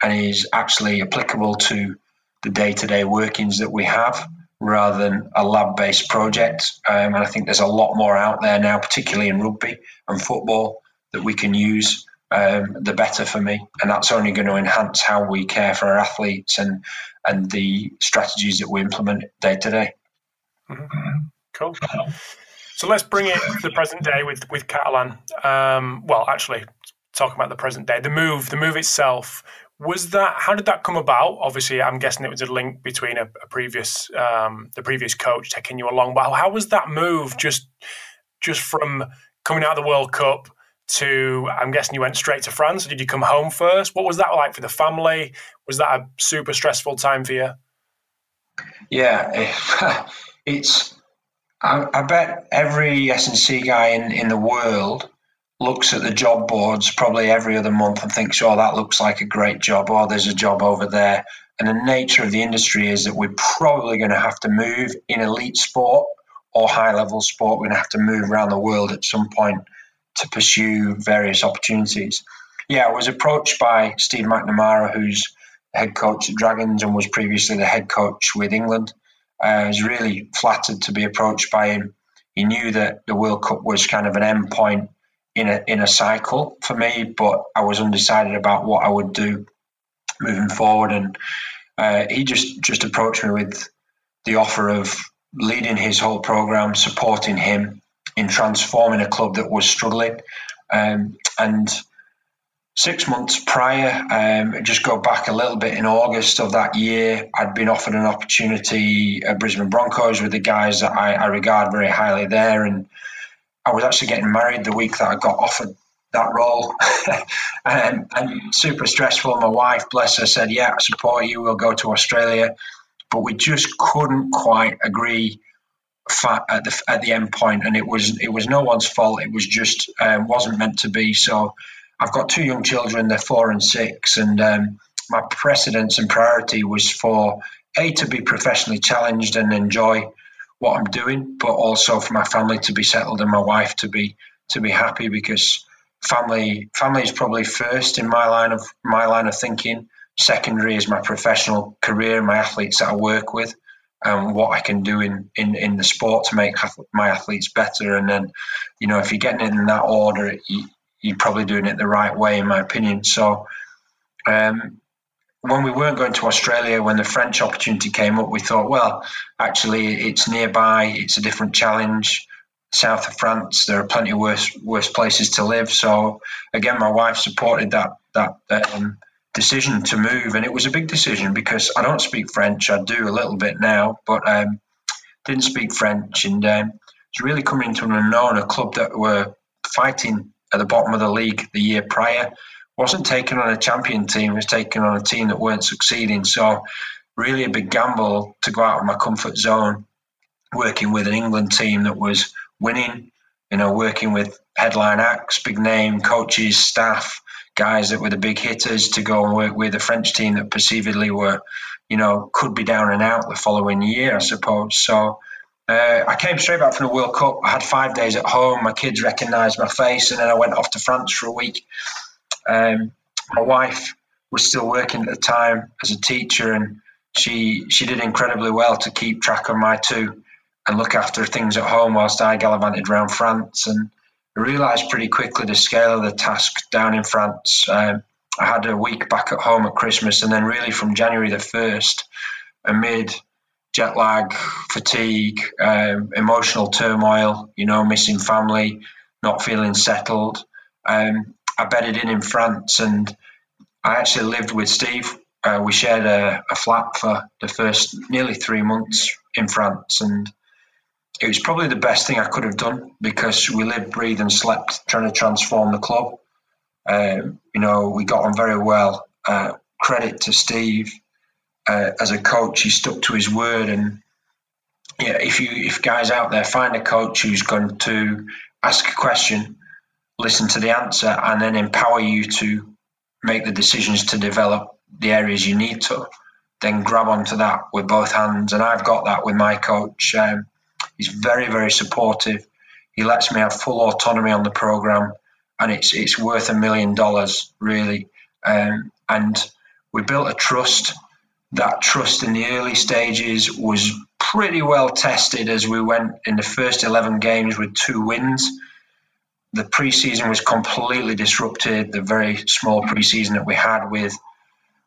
and is actually applicable to the day-to-day workings that we have rather than a lab-based project. Um, and I think there's a lot more out there now, particularly in rugby and football, that we can use um, the better for me. And that's only going to enhance how we care for our athletes and and the strategies that we implement day to day. Mm-hmm. Cool. So let's bring it to the present day with with Catalan. Um, well, actually, talking about the present day, the move, the move itself. Was that how did that come about? Obviously, I'm guessing it was a link between a, a previous um, the previous coach taking you along. But how, was that move? Just just from coming out of the World Cup to I'm guessing you went straight to France. Did you come home first? What was that like for the family? Was that a super stressful time for you? Yeah, it's. I, I bet every S&C guy in, in the world looks at the job boards probably every other month and thinks, oh, that looks like a great job, or there's a job over there. And the nature of the industry is that we're probably going to have to move in elite sport or high level sport. We're going to have to move around the world at some point to pursue various opportunities. Yeah, I was approached by Steve McNamara, who's head coach at Dragons and was previously the head coach with England. Uh, I was really flattered to be approached by him. He knew that the World Cup was kind of an end point in a in a cycle for me, but I was undecided about what I would do moving forward. And uh, he just just approached me with the offer of leading his whole program, supporting him in transforming a club that was struggling. Um, and six months prior, um, just go back a little bit in August of that year, I'd been offered an opportunity at Brisbane Broncos with the guys that I, I regard very highly there. And I was actually getting married the week that I got offered that role um, and super stressful. My wife, bless her, said, Yeah, I support you. We'll go to Australia. But we just couldn't quite agree at the at the end point, and it was it was no one's fault. It was just um, wasn't meant to be. So I've got two young children, they're four and six, and um, my precedence and priority was for A, to be professionally challenged and enjoy what I'm doing, but also for my family to be settled and my wife to be to be happy because family family is probably first in my line of my line of thinking. Secondary is my professional career, my athletes that I work with, and what I can do in, in, in the sport to make my athletes better. And then, you know, if you're getting it in that order, you, you're probably doing it the right way, in my opinion. So, um, when we weren't going to Australia, when the French opportunity came up, we thought, well, actually, it's nearby, it's a different challenge. South of France, there are plenty of worse worse places to live. So, again, my wife supported that that um, decision to move, and it was a big decision because I don't speak French. I do a little bit now, but um, didn't speak French, and um, it's really coming into an unknown. A club that were fighting at the bottom of the league the year prior. Wasn't taken on a champion team, was taken on a team that weren't succeeding. So, really a big gamble to go out of my comfort zone, working with an England team that was winning, you know, working with headline acts, big name coaches, staff, guys that were the big hitters to go and work with a French team that perceivedly were, you know, could be down and out the following year, I suppose. So, uh, I came straight back from the World Cup. I had five days at home. My kids recognised my face, and then I went off to France for a week. Um, my wife was still working at the time as a teacher, and she she did incredibly well to keep track of my two and look after things at home whilst I gallivanted around France. And I realised pretty quickly the scale of the task down in France. Um, I had a week back at home at Christmas, and then really from January the first, amid jet lag, fatigue, um, emotional turmoil, you know, missing family, not feeling settled. Um, I bedded in in France and I actually lived with Steve. Uh, we shared a, a, flat for the first nearly three months in France and it was probably the best thing I could have done because we lived, breathed, and slept trying to transform the club. Um, you know, we got on very well. Uh, credit to Steve uh, as a coach, he stuck to his word. And yeah, if you if guys out there find a coach who's going to ask a question, listen to the answer, and then empower you to make the decisions to develop the areas you need to, then grab onto that with both hands. And I've got that with my coach. Um, he's very very supportive. He lets me have full autonomy on the program, and it's it's worth a million dollars really. Um, and we built a trust that trust in the early stages was pretty well tested as we went in the first 11 games with two wins. The preseason was completely disrupted. The very small preseason that we had with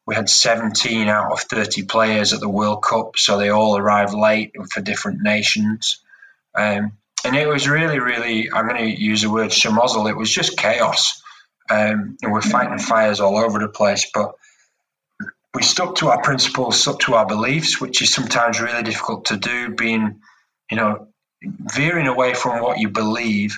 we had 17 out of 30 players at the World Cup, so they all arrived late for different nations. Um, and it was really, really, I'm going to use the word schmozzle. It was just chaos. Um, and we're fighting fires all over the place. But we stuck to our principles, stuck to our beliefs, which is sometimes really difficult to do. Being, you know, veering away from what you believe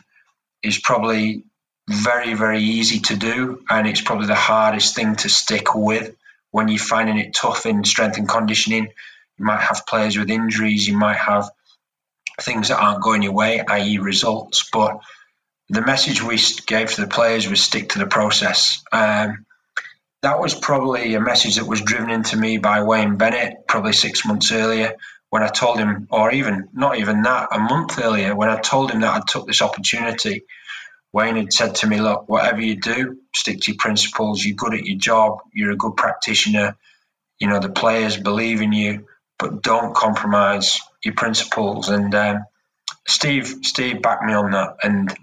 is probably very, very easy to do. And it's probably the hardest thing to stick with when you're finding it tough in strength and conditioning. You might have players with injuries, you might have things that aren't going your way, i.e., results. But the message we gave to the players was stick to the process. Um, that was probably a message that was driven into me by Wayne Bennett probably six months earlier when I told him, or even not even that, a month earlier when I told him that I took this opportunity. Wayne had said to me, Look, whatever you do, stick to your principles. You're good at your job. You're a good practitioner. You know, the players believe in you, but don't compromise your principles. And um, Steve, Steve backed me on that. And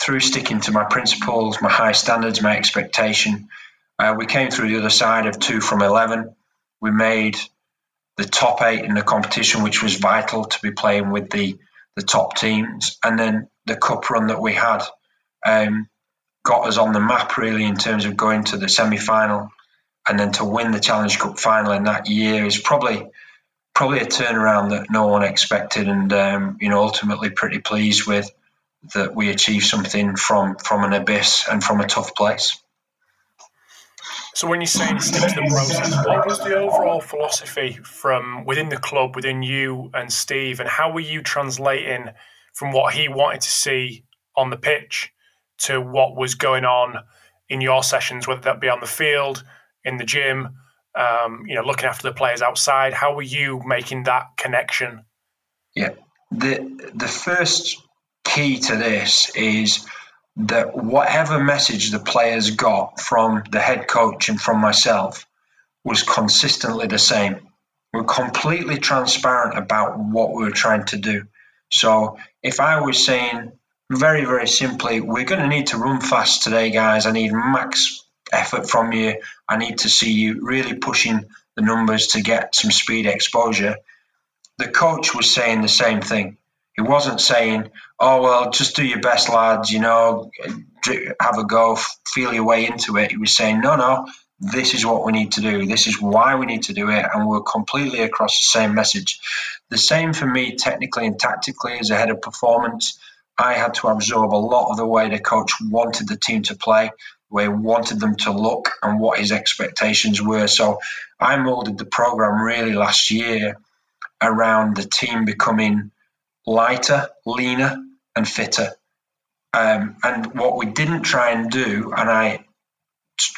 through sticking to my principles, my high standards, my expectation, uh, we came through the other side of two from 11. We made the top eight in the competition, which was vital to be playing with the, the top teams. And then the cup run that we had um, got us on the map, really, in terms of going to the semi final. And then to win the Challenge Cup final in that year is probably probably a turnaround that no one expected, and um, you know ultimately pretty pleased with that we achieved something from from an abyss and from a tough place. So when you're saying stick to the process, what was the overall philosophy from within the club, within you and Steve, and how were you translating from what he wanted to see on the pitch to what was going on in your sessions, whether that be on the field, in the gym, um, you know, looking after the players outside. How were you making that connection? Yeah, the the first key to this is that whatever message the players got from the head coach and from myself was consistently the same. We're completely transparent about what we were trying to do. So if I was saying very, very simply, we're going to need to run fast today, guys. I need max effort from you. I need to see you really pushing the numbers to get some speed exposure. The coach was saying the same thing. He wasn't saying, "Oh well, just do your best, lads. You know, have a go, feel your way into it." He was saying, "No, no, this is what we need to do. This is why we need to do it, and we're completely across the same message." The same for me, technically and tactically, as a head of performance. I had to absorb a lot of the way the coach wanted the team to play we wanted them to look and what his expectations were. So I molded the program really last year around the team becoming lighter, leaner, and fitter. Um, and what we didn't try and do, and I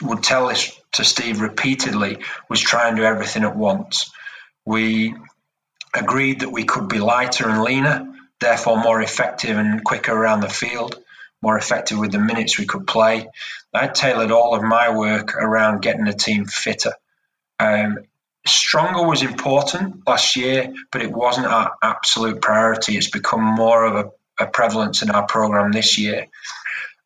would tell this to Steve repeatedly, was try and do everything at once. We agreed that we could be lighter and leaner, therefore more effective and quicker around the field more effective with the minutes we could play. I tailored all of my work around getting the team fitter. Um, stronger was important last year, but it wasn't our absolute priority. It's become more of a, a prevalence in our program this year.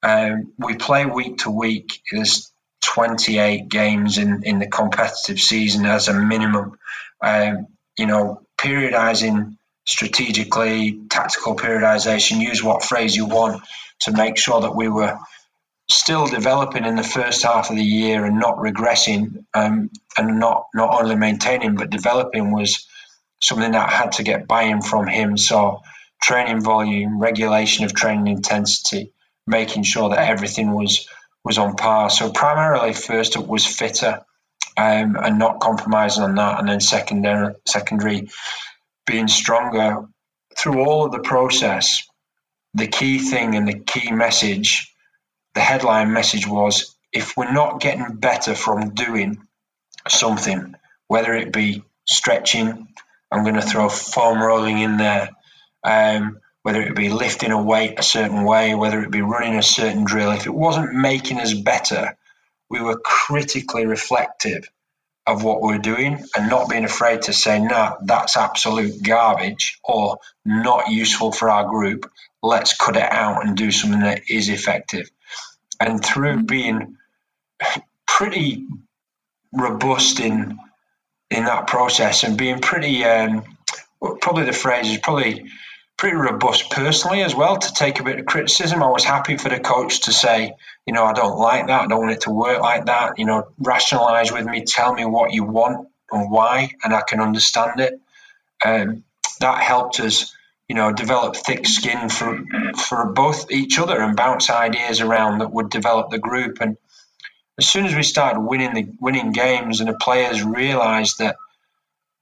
Um, we play week to week. There's 28 games in, in the competitive season as a minimum. Um, you know, periodizing strategically, tactical periodization, use what phrase you want to make sure that we were still developing in the first half of the year and not regressing um, and not not only maintaining but developing was something that had to get buy-in from him. So training volume, regulation of training intensity, making sure that everything was was on par. So primarily, first it was fitter um, and not compromising on that, and then secondary secondary being stronger through all of the process the key thing and the key message, the headline message was if we're not getting better from doing something, whether it be stretching, I'm going to throw foam rolling in there, um, whether it be lifting a weight a certain way, whether it be running a certain drill, if it wasn't making us better, we were critically reflective of what we're doing and not being afraid to say, no, nah, that's absolute garbage or not useful for our group. Let's cut it out and do something that is effective. And through being pretty robust in in that process and being pretty um, probably the phrase is probably pretty robust personally as well to take a bit of criticism. I was happy for the coach to say, you know, I don't like that. I don't want it to work like that. You know, rationalize with me, tell me what you want and why, and I can understand it. Um, that helped us, you know, develop thick skin for for both each other and bounce ideas around that would develop the group. And as soon as we started winning the winning games, and the players realised that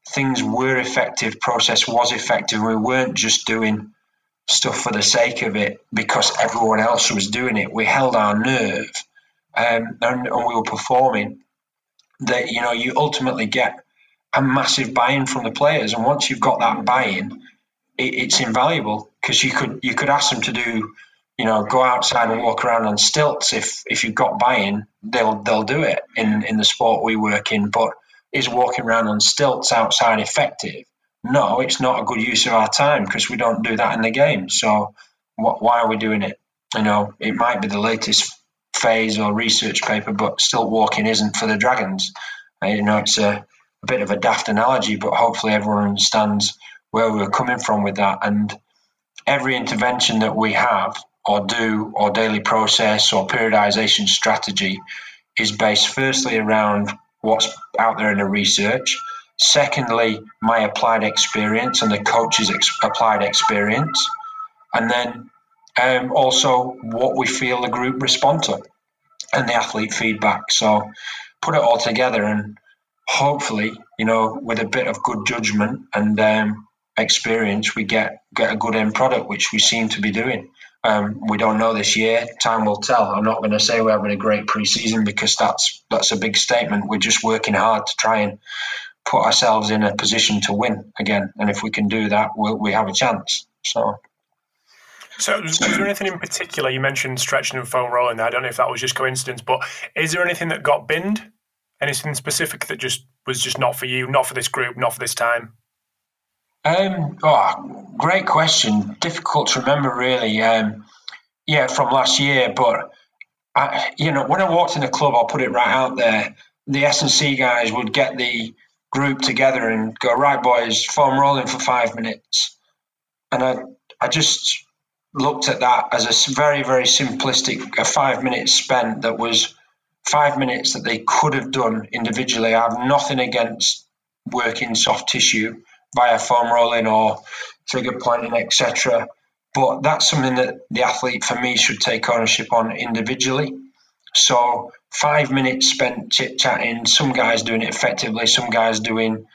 things were effective, process was effective. We weren't just doing stuff for the sake of it because everyone else was doing it. We held our nerve um, and, and, we were performing. That you know, you ultimately get a massive buy-in from the players, and once you've got that buy-in, it, it's invaluable because you could you could ask them to do, you know, go outside and walk around on stilts. If if you've got buy-in, they'll they'll do it in in the sport we work in, but is walking around on stilts outside effective? No, it's not a good use of our time because we don't do that in the game. So what, why are we doing it? You know, it might be the latest phase or research paper, but stilt walking isn't for the Dragons. Uh, you know, it's a, a bit of a daft analogy, but hopefully everyone understands where we're coming from with that. And every intervention that we have or do or daily process or periodization strategy is based firstly around what's out there in the research. Secondly, my applied experience and the coach's ex- applied experience. And then um, also what we feel the group respond to and the athlete feedback. So put it all together and hopefully, you know, with a bit of good judgment and um, experience, we get, get a good end product, which we seem to be doing. Um, we don't know this year. Time will tell. I'm not going to say we're having a great preseason because that's that's a big statement. We're just working hard to try and put ourselves in a position to win again. And if we can do that, we'll, we have a chance. So. So, was there anything in particular? You mentioned stretching and foam rolling. There. I don't know if that was just coincidence, but is there anything that got binned? Anything specific that just was just not for you, not for this group, not for this time? Um, oh, great question. Difficult to remember, really. Um, yeah, from last year, but I, you know, when I walked in the club, I'll put it right out there. The S and C guys would get the group together and go, right, boys, foam rolling for five minutes, and I, I just looked at that as a very, very simplistic, a five minutes spent that was five minutes that they could have done individually. I have nothing against working soft tissue via foam rolling or trigger pointing, etc. But that's something that the athlete, for me, should take ownership on individually. So five minutes spent chit chatting. Some guys doing it effectively, some guys doing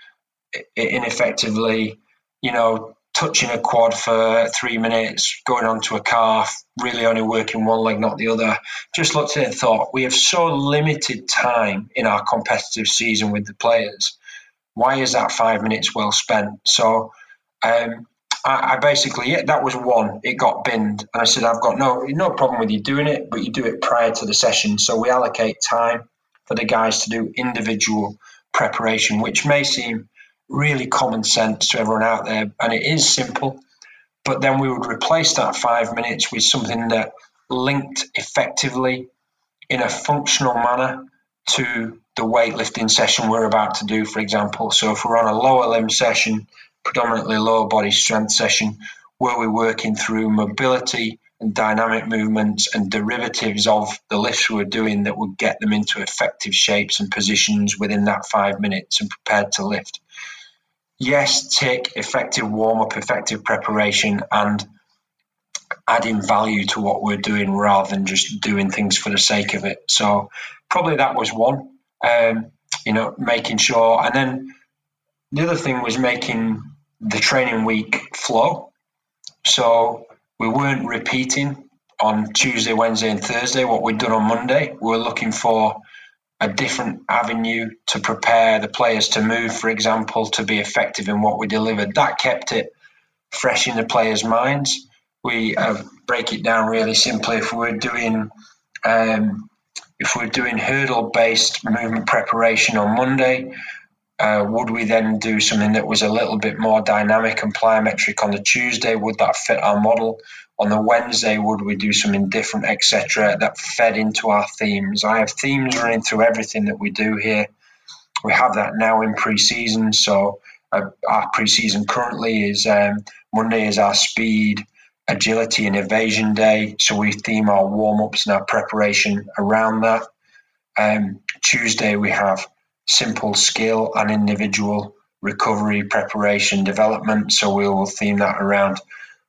it ineffectively. You know, touching a quad for three minutes, going onto a calf, really only working one leg, not the other. Just looked at it and thought, we have so limited time in our competitive season with the players why is that five minutes well spent? So um, I, I, basically, yeah, that was one. It got binned, and I said, I've got no no problem with you doing it, but you do it prior to the session. So we allocate time for the guys to do individual preparation, which may seem really common sense to everyone out there, and it is simple. But then we would replace that five minutes with something that linked effectively in a functional manner to the weightlifting session we're about to do, for example. So if we're on a lower limb session, predominantly lower body strength session, where we're working through mobility and dynamic movements and derivatives of the lifts we're doing that would get them into effective shapes and positions within that five minutes and prepared to lift. Yes, tick, effective warm up, effective preparation, and adding value to what we're doing rather than just doing things for the sake of it. So, probably that was one um, you know, making sure. And then the other thing was making the training week flow. So we weren't repeating on Tuesday, Wednesday, and Thursday what we'd done on Monday. We were looking for a different avenue to prepare the players to move, for example, to be effective in what we delivered. That kept it fresh in the players' minds. We uh, break it down really simply. If we're doing um, if we're doing hurdle based movement preparation on Monday, uh, would we then do something that was a little bit more dynamic and plyometric on the Tuesday? Would that fit our model? On the Wednesday, would we do something different, etc., that fed into our themes? I have themes running through everything that we do here. We have that now in pre season. So Uh, our pre-season currently is um, Monday is our speed, agility, and evasion day. So we theme our warm-ups and our preparation around that. Um, Tuesday we have simple skill and individual recovery, preparation, development. So we will theme that around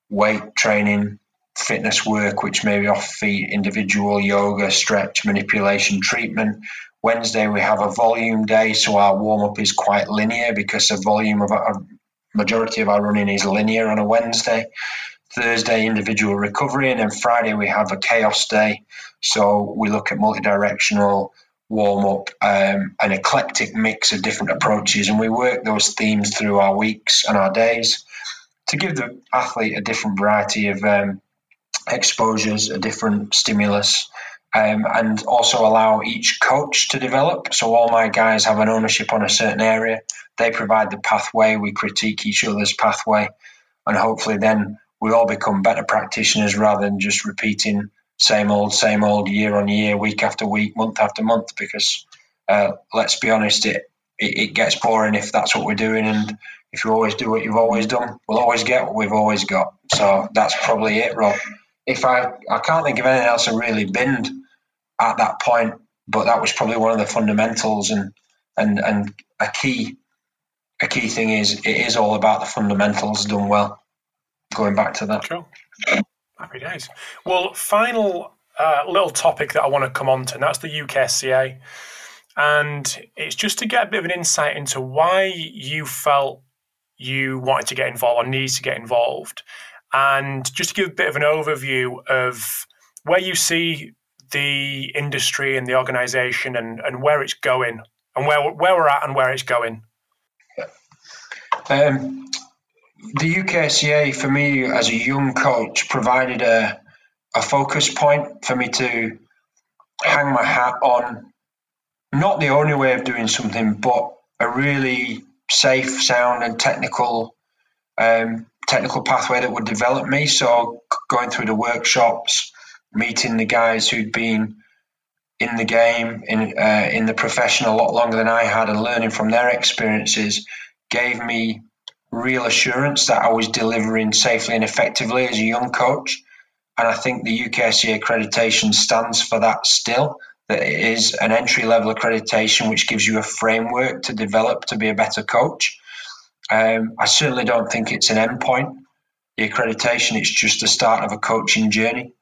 weight training, fitness work, which may be off feet, individual yoga, stretch, manipulation, treatment. Wednesday, we have a volume day, so our warm up is quite linear because the volume of a majority of our running is linear on a Wednesday. Thursday, individual recovery, and then Friday, we have a chaos day. So we look at multi-directional warm up, um, an eclectic mix of different approaches, and we work those themes through our weeks and our days to give the athlete a different variety of um, exposures, a different stimulus, um, and also allow each coach to develop. So all my guys have an ownership on a certain area. They provide the pathway. We critique each other's pathway, and hopefully then we all become better practitioners rather than just repeating same old, same old, year on year, week after week, month after month. Because uh, let's be honest, it, it it gets boring if that's what we're doing, and if you always do what you've always done, we'll always get what we've always got. So that's probably it, Rob if I I can't think of anything else I really binned at that point, but that was probably one of the fundamentals and and and a key a key thing is it is all about the fundamentals done well. Going back to that. Cool. Happy days. Well, final uh, little topic that I want to come on to, and that's the UKSCA. And it's just to get a bit of an insight into why you felt you wanted to get involved or needs to get involved and just to give a bit of an overview of where you see the industry and the organization and, and where it's going and where, where we're at and where it's going. Um, the UKSCA for me as a young coach, provided a, a focus point for me to hang my hat on. Not the only way of doing something, but a really safe, sound, and technical um, technical pathway that would develop me. So going through the workshops, meeting the guys who'd been in the game, in uh, in the profession a lot longer than I had, and learning from their experiences gave me real assurance that I was delivering safely and effectively as a young coach. And I think the UKSCA accreditation stands for that still. That it is an entry level accreditation which gives you a framework to develop to be a better coach. Um, I certainly don't think it's an endpoint. The accreditation, it's just the start of a coaching journey.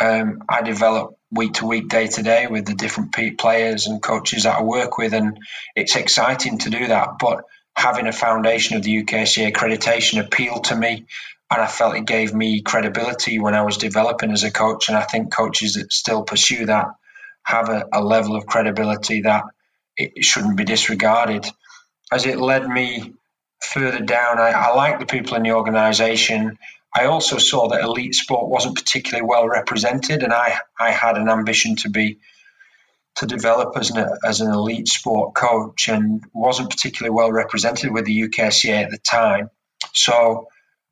Um, I develop week to week, day to day with the different players and coaches that I work with, and it's exciting to do that. But having a foundation of the UKSCA accreditation appealed to me, and I felt it gave me credibility when I was developing as a coach. And I think coaches that still pursue that have a, a level of credibility that it shouldn't be disregarded. As it led me further down, I, I like the people in the organisation. I also saw that elite sport wasn't particularly well represented, and I, I had an ambition to be to develop as an, as an elite sport coach and wasn't particularly well represented with the UKSCA at the time. So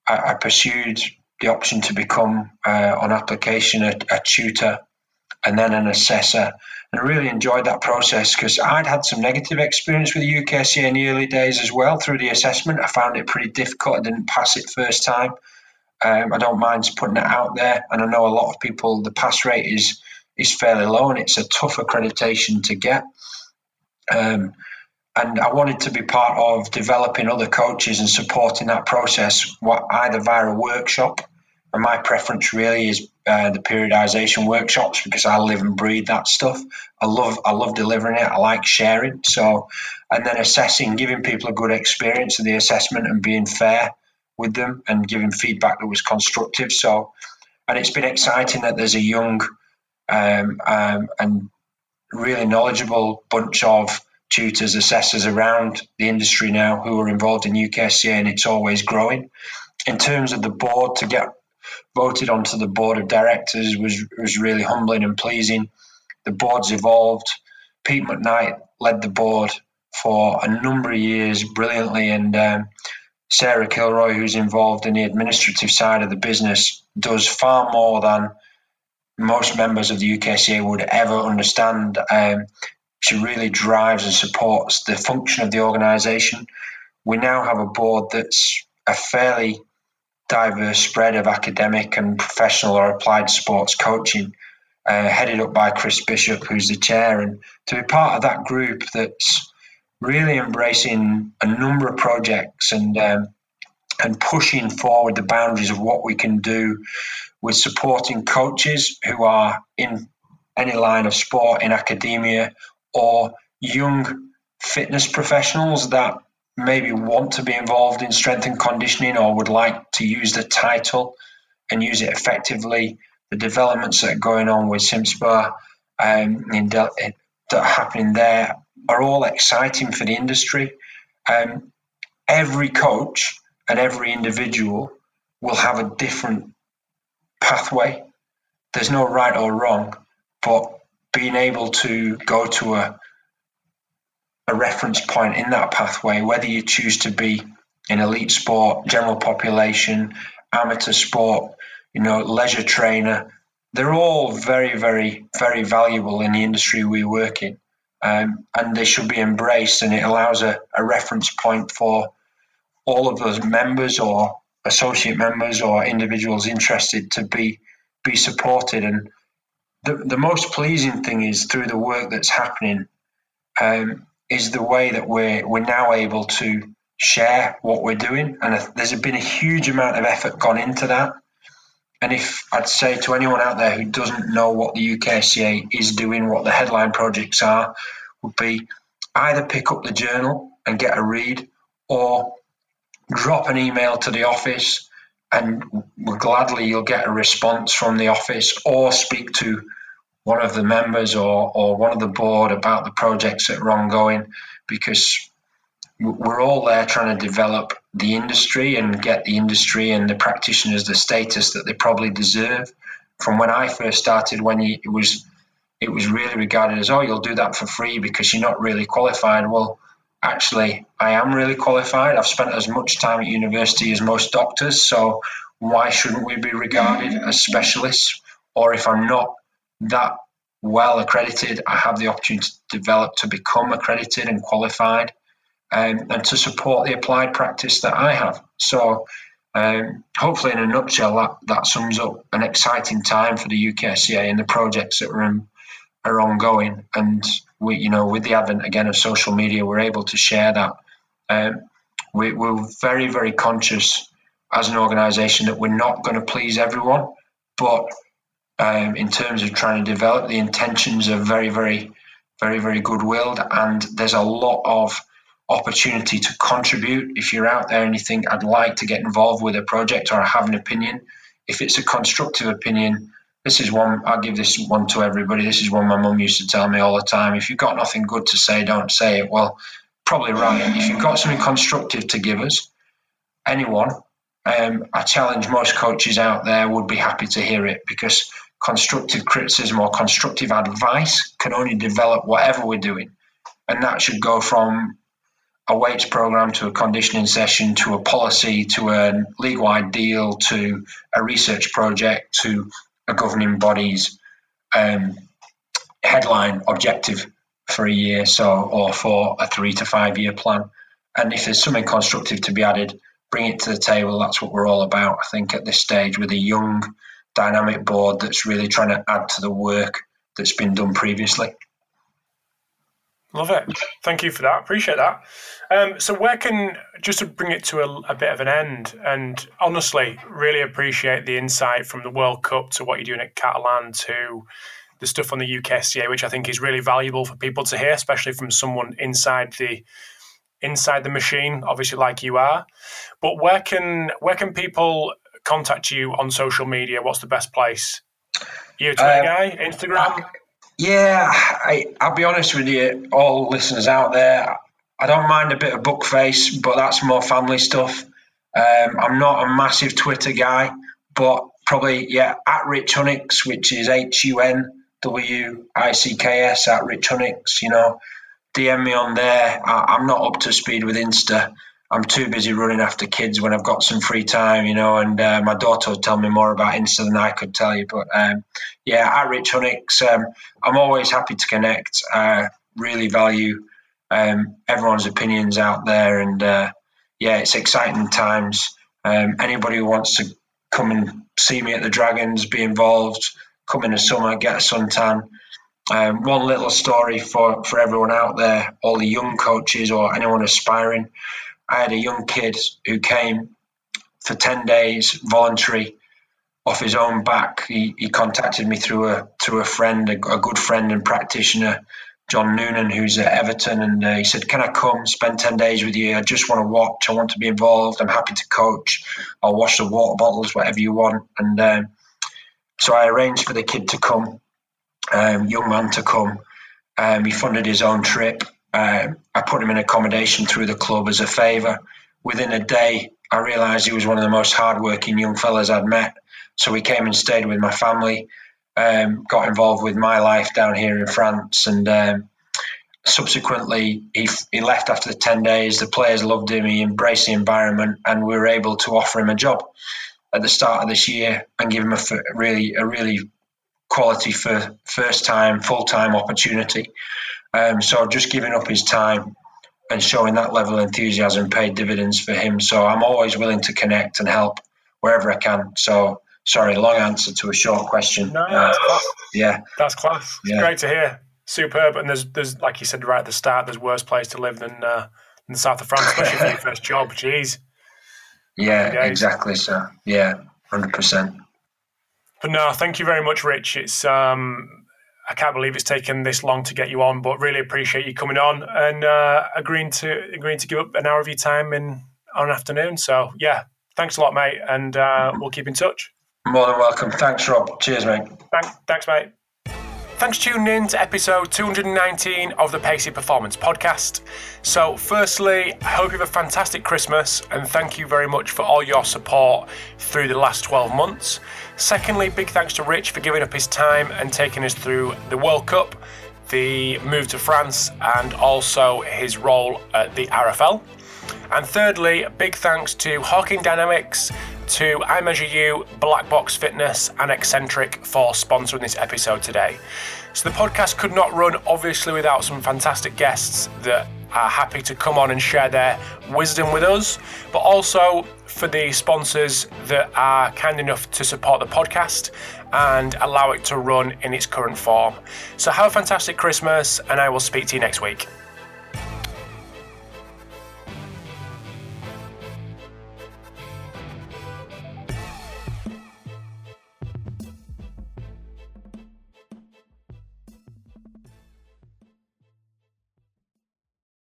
I, I pursued the option to become, uh, on application, a, a tutor and then an assessor and I really enjoyed that process because I'd had some negative experience with the UKSCA in the early days as well through the assessment. I found it pretty difficult. I didn't pass it first time. Um, I don't mind putting it out there, and I know a lot of people. The pass rate is is fairly low, and it's a tough accreditation to get. Um, and I wanted to be part of developing other coaches and supporting that process, either via a workshop and my preference really is uh, the periodization workshops because I live and breathe that stuff. I love I love delivering it. I like sharing. So, and then assessing, giving people a good experience of the assessment and being fair with them and giving feedback that was constructive. So, and it's been exciting that there's a young um, um, and really knowledgeable bunch of tutors, assessors around the industry now who are involved in UKSCA, and it's always growing. In terms of the board, to get voted onto the board of directors was was really humbling and pleasing. The board's evolved. Pete McKnight led the board for a number of years brilliantly, and um, Sarah Kilroy, who's involved in the administrative side of the business, does far more than most members of the UKSCA would ever understand. Um, she really drives and supports the function of the organisation. we now have a board that's a fairly diverse spread of academic and professional or applied sports coaching, uh, headed up by Chris Bishop, who's the chair, and to be part of that group that's really embracing a number of projects and um, and pushing forward the boundaries of what we can do with supporting coaches who are in any line of sport in academia or young fitness professionals that maybe want to be involved in strength and conditioning or would like to use the title and use it effectively. The developments that are going on with CIMSPA um, in, that are happening there are all exciting for the industry. Um, every coach and every individual will have a different pathway. There's no right or wrong, but being able to go to a a reference point in that pathway, whether you choose to be in elite sport, general population, amateur sport, you know, leisure trainer, they're all very, very, very valuable in the industry we work in. Um, and they should be embraced, and it allows a, a reference point for all of those members or associate members or individuals interested to be be supported. And the, the most pleasing thing is through the work that's happening, um, is the way that we're we're now able to share what we're doing, and there's been a huge amount of effort gone into that. And if I'd say to anyone out there who doesn't know what the UKSCA is doing, what the headline projects are, would be either pick up the journal and get a read, or drop an email to the office, and gladly you'll get a response from the office, or speak to one of the members or, or one of the board about the projects that are ongoing because we're all there trying to develop the industry and get the industry and the practitioners the status that they probably deserve. From when I first started, when it was it was really regarded as oh you'll do that for free because you're not really qualified. Well, actually, I am really qualified. I've spent as much time at university as most doctors, so why shouldn't we be regarded as specialists? Or if I'm not that well accredited, I have the opportunity to develop to become accredited and qualified um, and to support the applied practice that I have. So, um, hopefully, in a nutshell, that, that sums up an exciting time for the UKSCA and the projects that are, in, are ongoing. And we, you know, with the advent again of social media, we're able to share that. Um, we, we're very, very conscious as an organisation that we're not going to please everyone, but um, in terms of trying to develop. The intentions are very, very, very, very good willed, and there's a lot of opportunity to contribute. If you're out there and you think, I'd like to get involved with a project or I have an opinion, if it's a constructive opinion, this is one, I'll give this one to everybody. This is one my mum used to tell me all the time. If you've got nothing good to say, don't say it. Well, probably right. If you've got something constructive to give us, anyone, um, I challenge most coaches out there would be happy to hear it because constructive criticism or constructive advice can only develop whatever we're doing. And that should go from a weights program to a conditioning session to a policy to a league wide deal to a research project to a governing body's um, headline objective for a year so or for a three to five year plan. And if there's something constructive to be added, bring it to the table. That's what we're all about, I think, at this stage with a young dynamic board that's really trying to add to the work that's been done previously. Love it. Thank you for that. Appreciate that. Um, so, where can, just to bring it to a, a, bit of an end, and honestly, really appreciate the insight from the World Cup to what you're doing at Catalan to the stuff on the UKSCA, which I think is really valuable for people to hear, especially from someone inside the inside the machine, obviously like you are. But where can where can people contact you on social media, what's the best place? You Twitter um, guy, Instagram? Yeah, I, I'll be honest with you, all listeners out there. I don't mind a bit of book face, but that's more family stuff. Um, I'm not a massive Twitter guy, but probably yeah at Rich Hunwicks, which is H U N W I C K S at Rich Hunwicks. You know, DM me on there. I, am not up to speed with Insta. I'm too busy running after kids when I've got some free time, you know. And uh, my daughter will tell me more about Insta than I could tell you. But um, yeah, at Rich Hunwicks, um, I'm always happy to connect. I really value um, everyone's opinions out there, and uh, yeah, it's exciting times. Um, anybody who wants to come and see me at the Dragons, be involved, come in the summer, get a suntan. Um, one little story for, for everyone out there, all the young coaches or anyone aspiring. I had a young kid who came for 10 days voluntary off his own back. He, he contacted me through a through a friend, a, a good friend and practitioner, John Noonan, who's at Everton, and uh, he said, "Can I come spend ten days with you? I just want to watch. I want to be involved. I'm happy to coach. I'll wash the water bottles, whatever you want." And um, so I arranged for the kid to come, um, young man to come. Um, he funded his own trip. Uh, I put him in accommodation through the club as a favour. Within a day, I realised he was one of the most hardworking young fellas I'd met. So he came and stayed with my family um, got involved with my life down here in France, and um, subsequently he, he left after the 10 days. The players loved him, he embraced the environment, and we were able to offer him a job at the start of this year and give him a really a really quality for first time full time opportunity. Um, so just giving up his time and showing that level of enthusiasm paid dividends for him. So I'm always willing to connect and help wherever I can. So Sorry, long answer to a short question. No, that's uh, yeah, that's class. Yeah. great to hear. Superb. And there's, there's, like you said right at the start, there's worse place to live than uh, in the south of France, especially for your first job. Jeez. Yeah, exactly. So yeah, hundred percent. But no, thank you very much, Rich. It's um, I can't believe it's taken this long to get you on, but really appreciate you coming on and uh, agreeing to agreeing to give up an hour of your time in on an afternoon. So yeah, thanks a lot, mate, and uh, we'll keep in touch. More than welcome. Thanks, Rob. Cheers, mate. Thanks, thanks mate. Thanks for tuning in to episode 219 of the Pacey Performance Podcast. So, firstly, I hope you have a fantastic Christmas and thank you very much for all your support through the last 12 months. Secondly, big thanks to Rich for giving up his time and taking us through the World Cup, the move to France, and also his role at the RFL. And thirdly, big thanks to Hawkin Dynamics to iMeasureU, Black Box Fitness, and Exxentric for sponsoring this episode today. So, the podcast could not run obviously without some fantastic guests that are happy to come on and share their wisdom with us, but also for the sponsors that are kind enough to support the podcast and allow it to run in its current form. So, have a fantastic Christmas, and I will speak to you next week.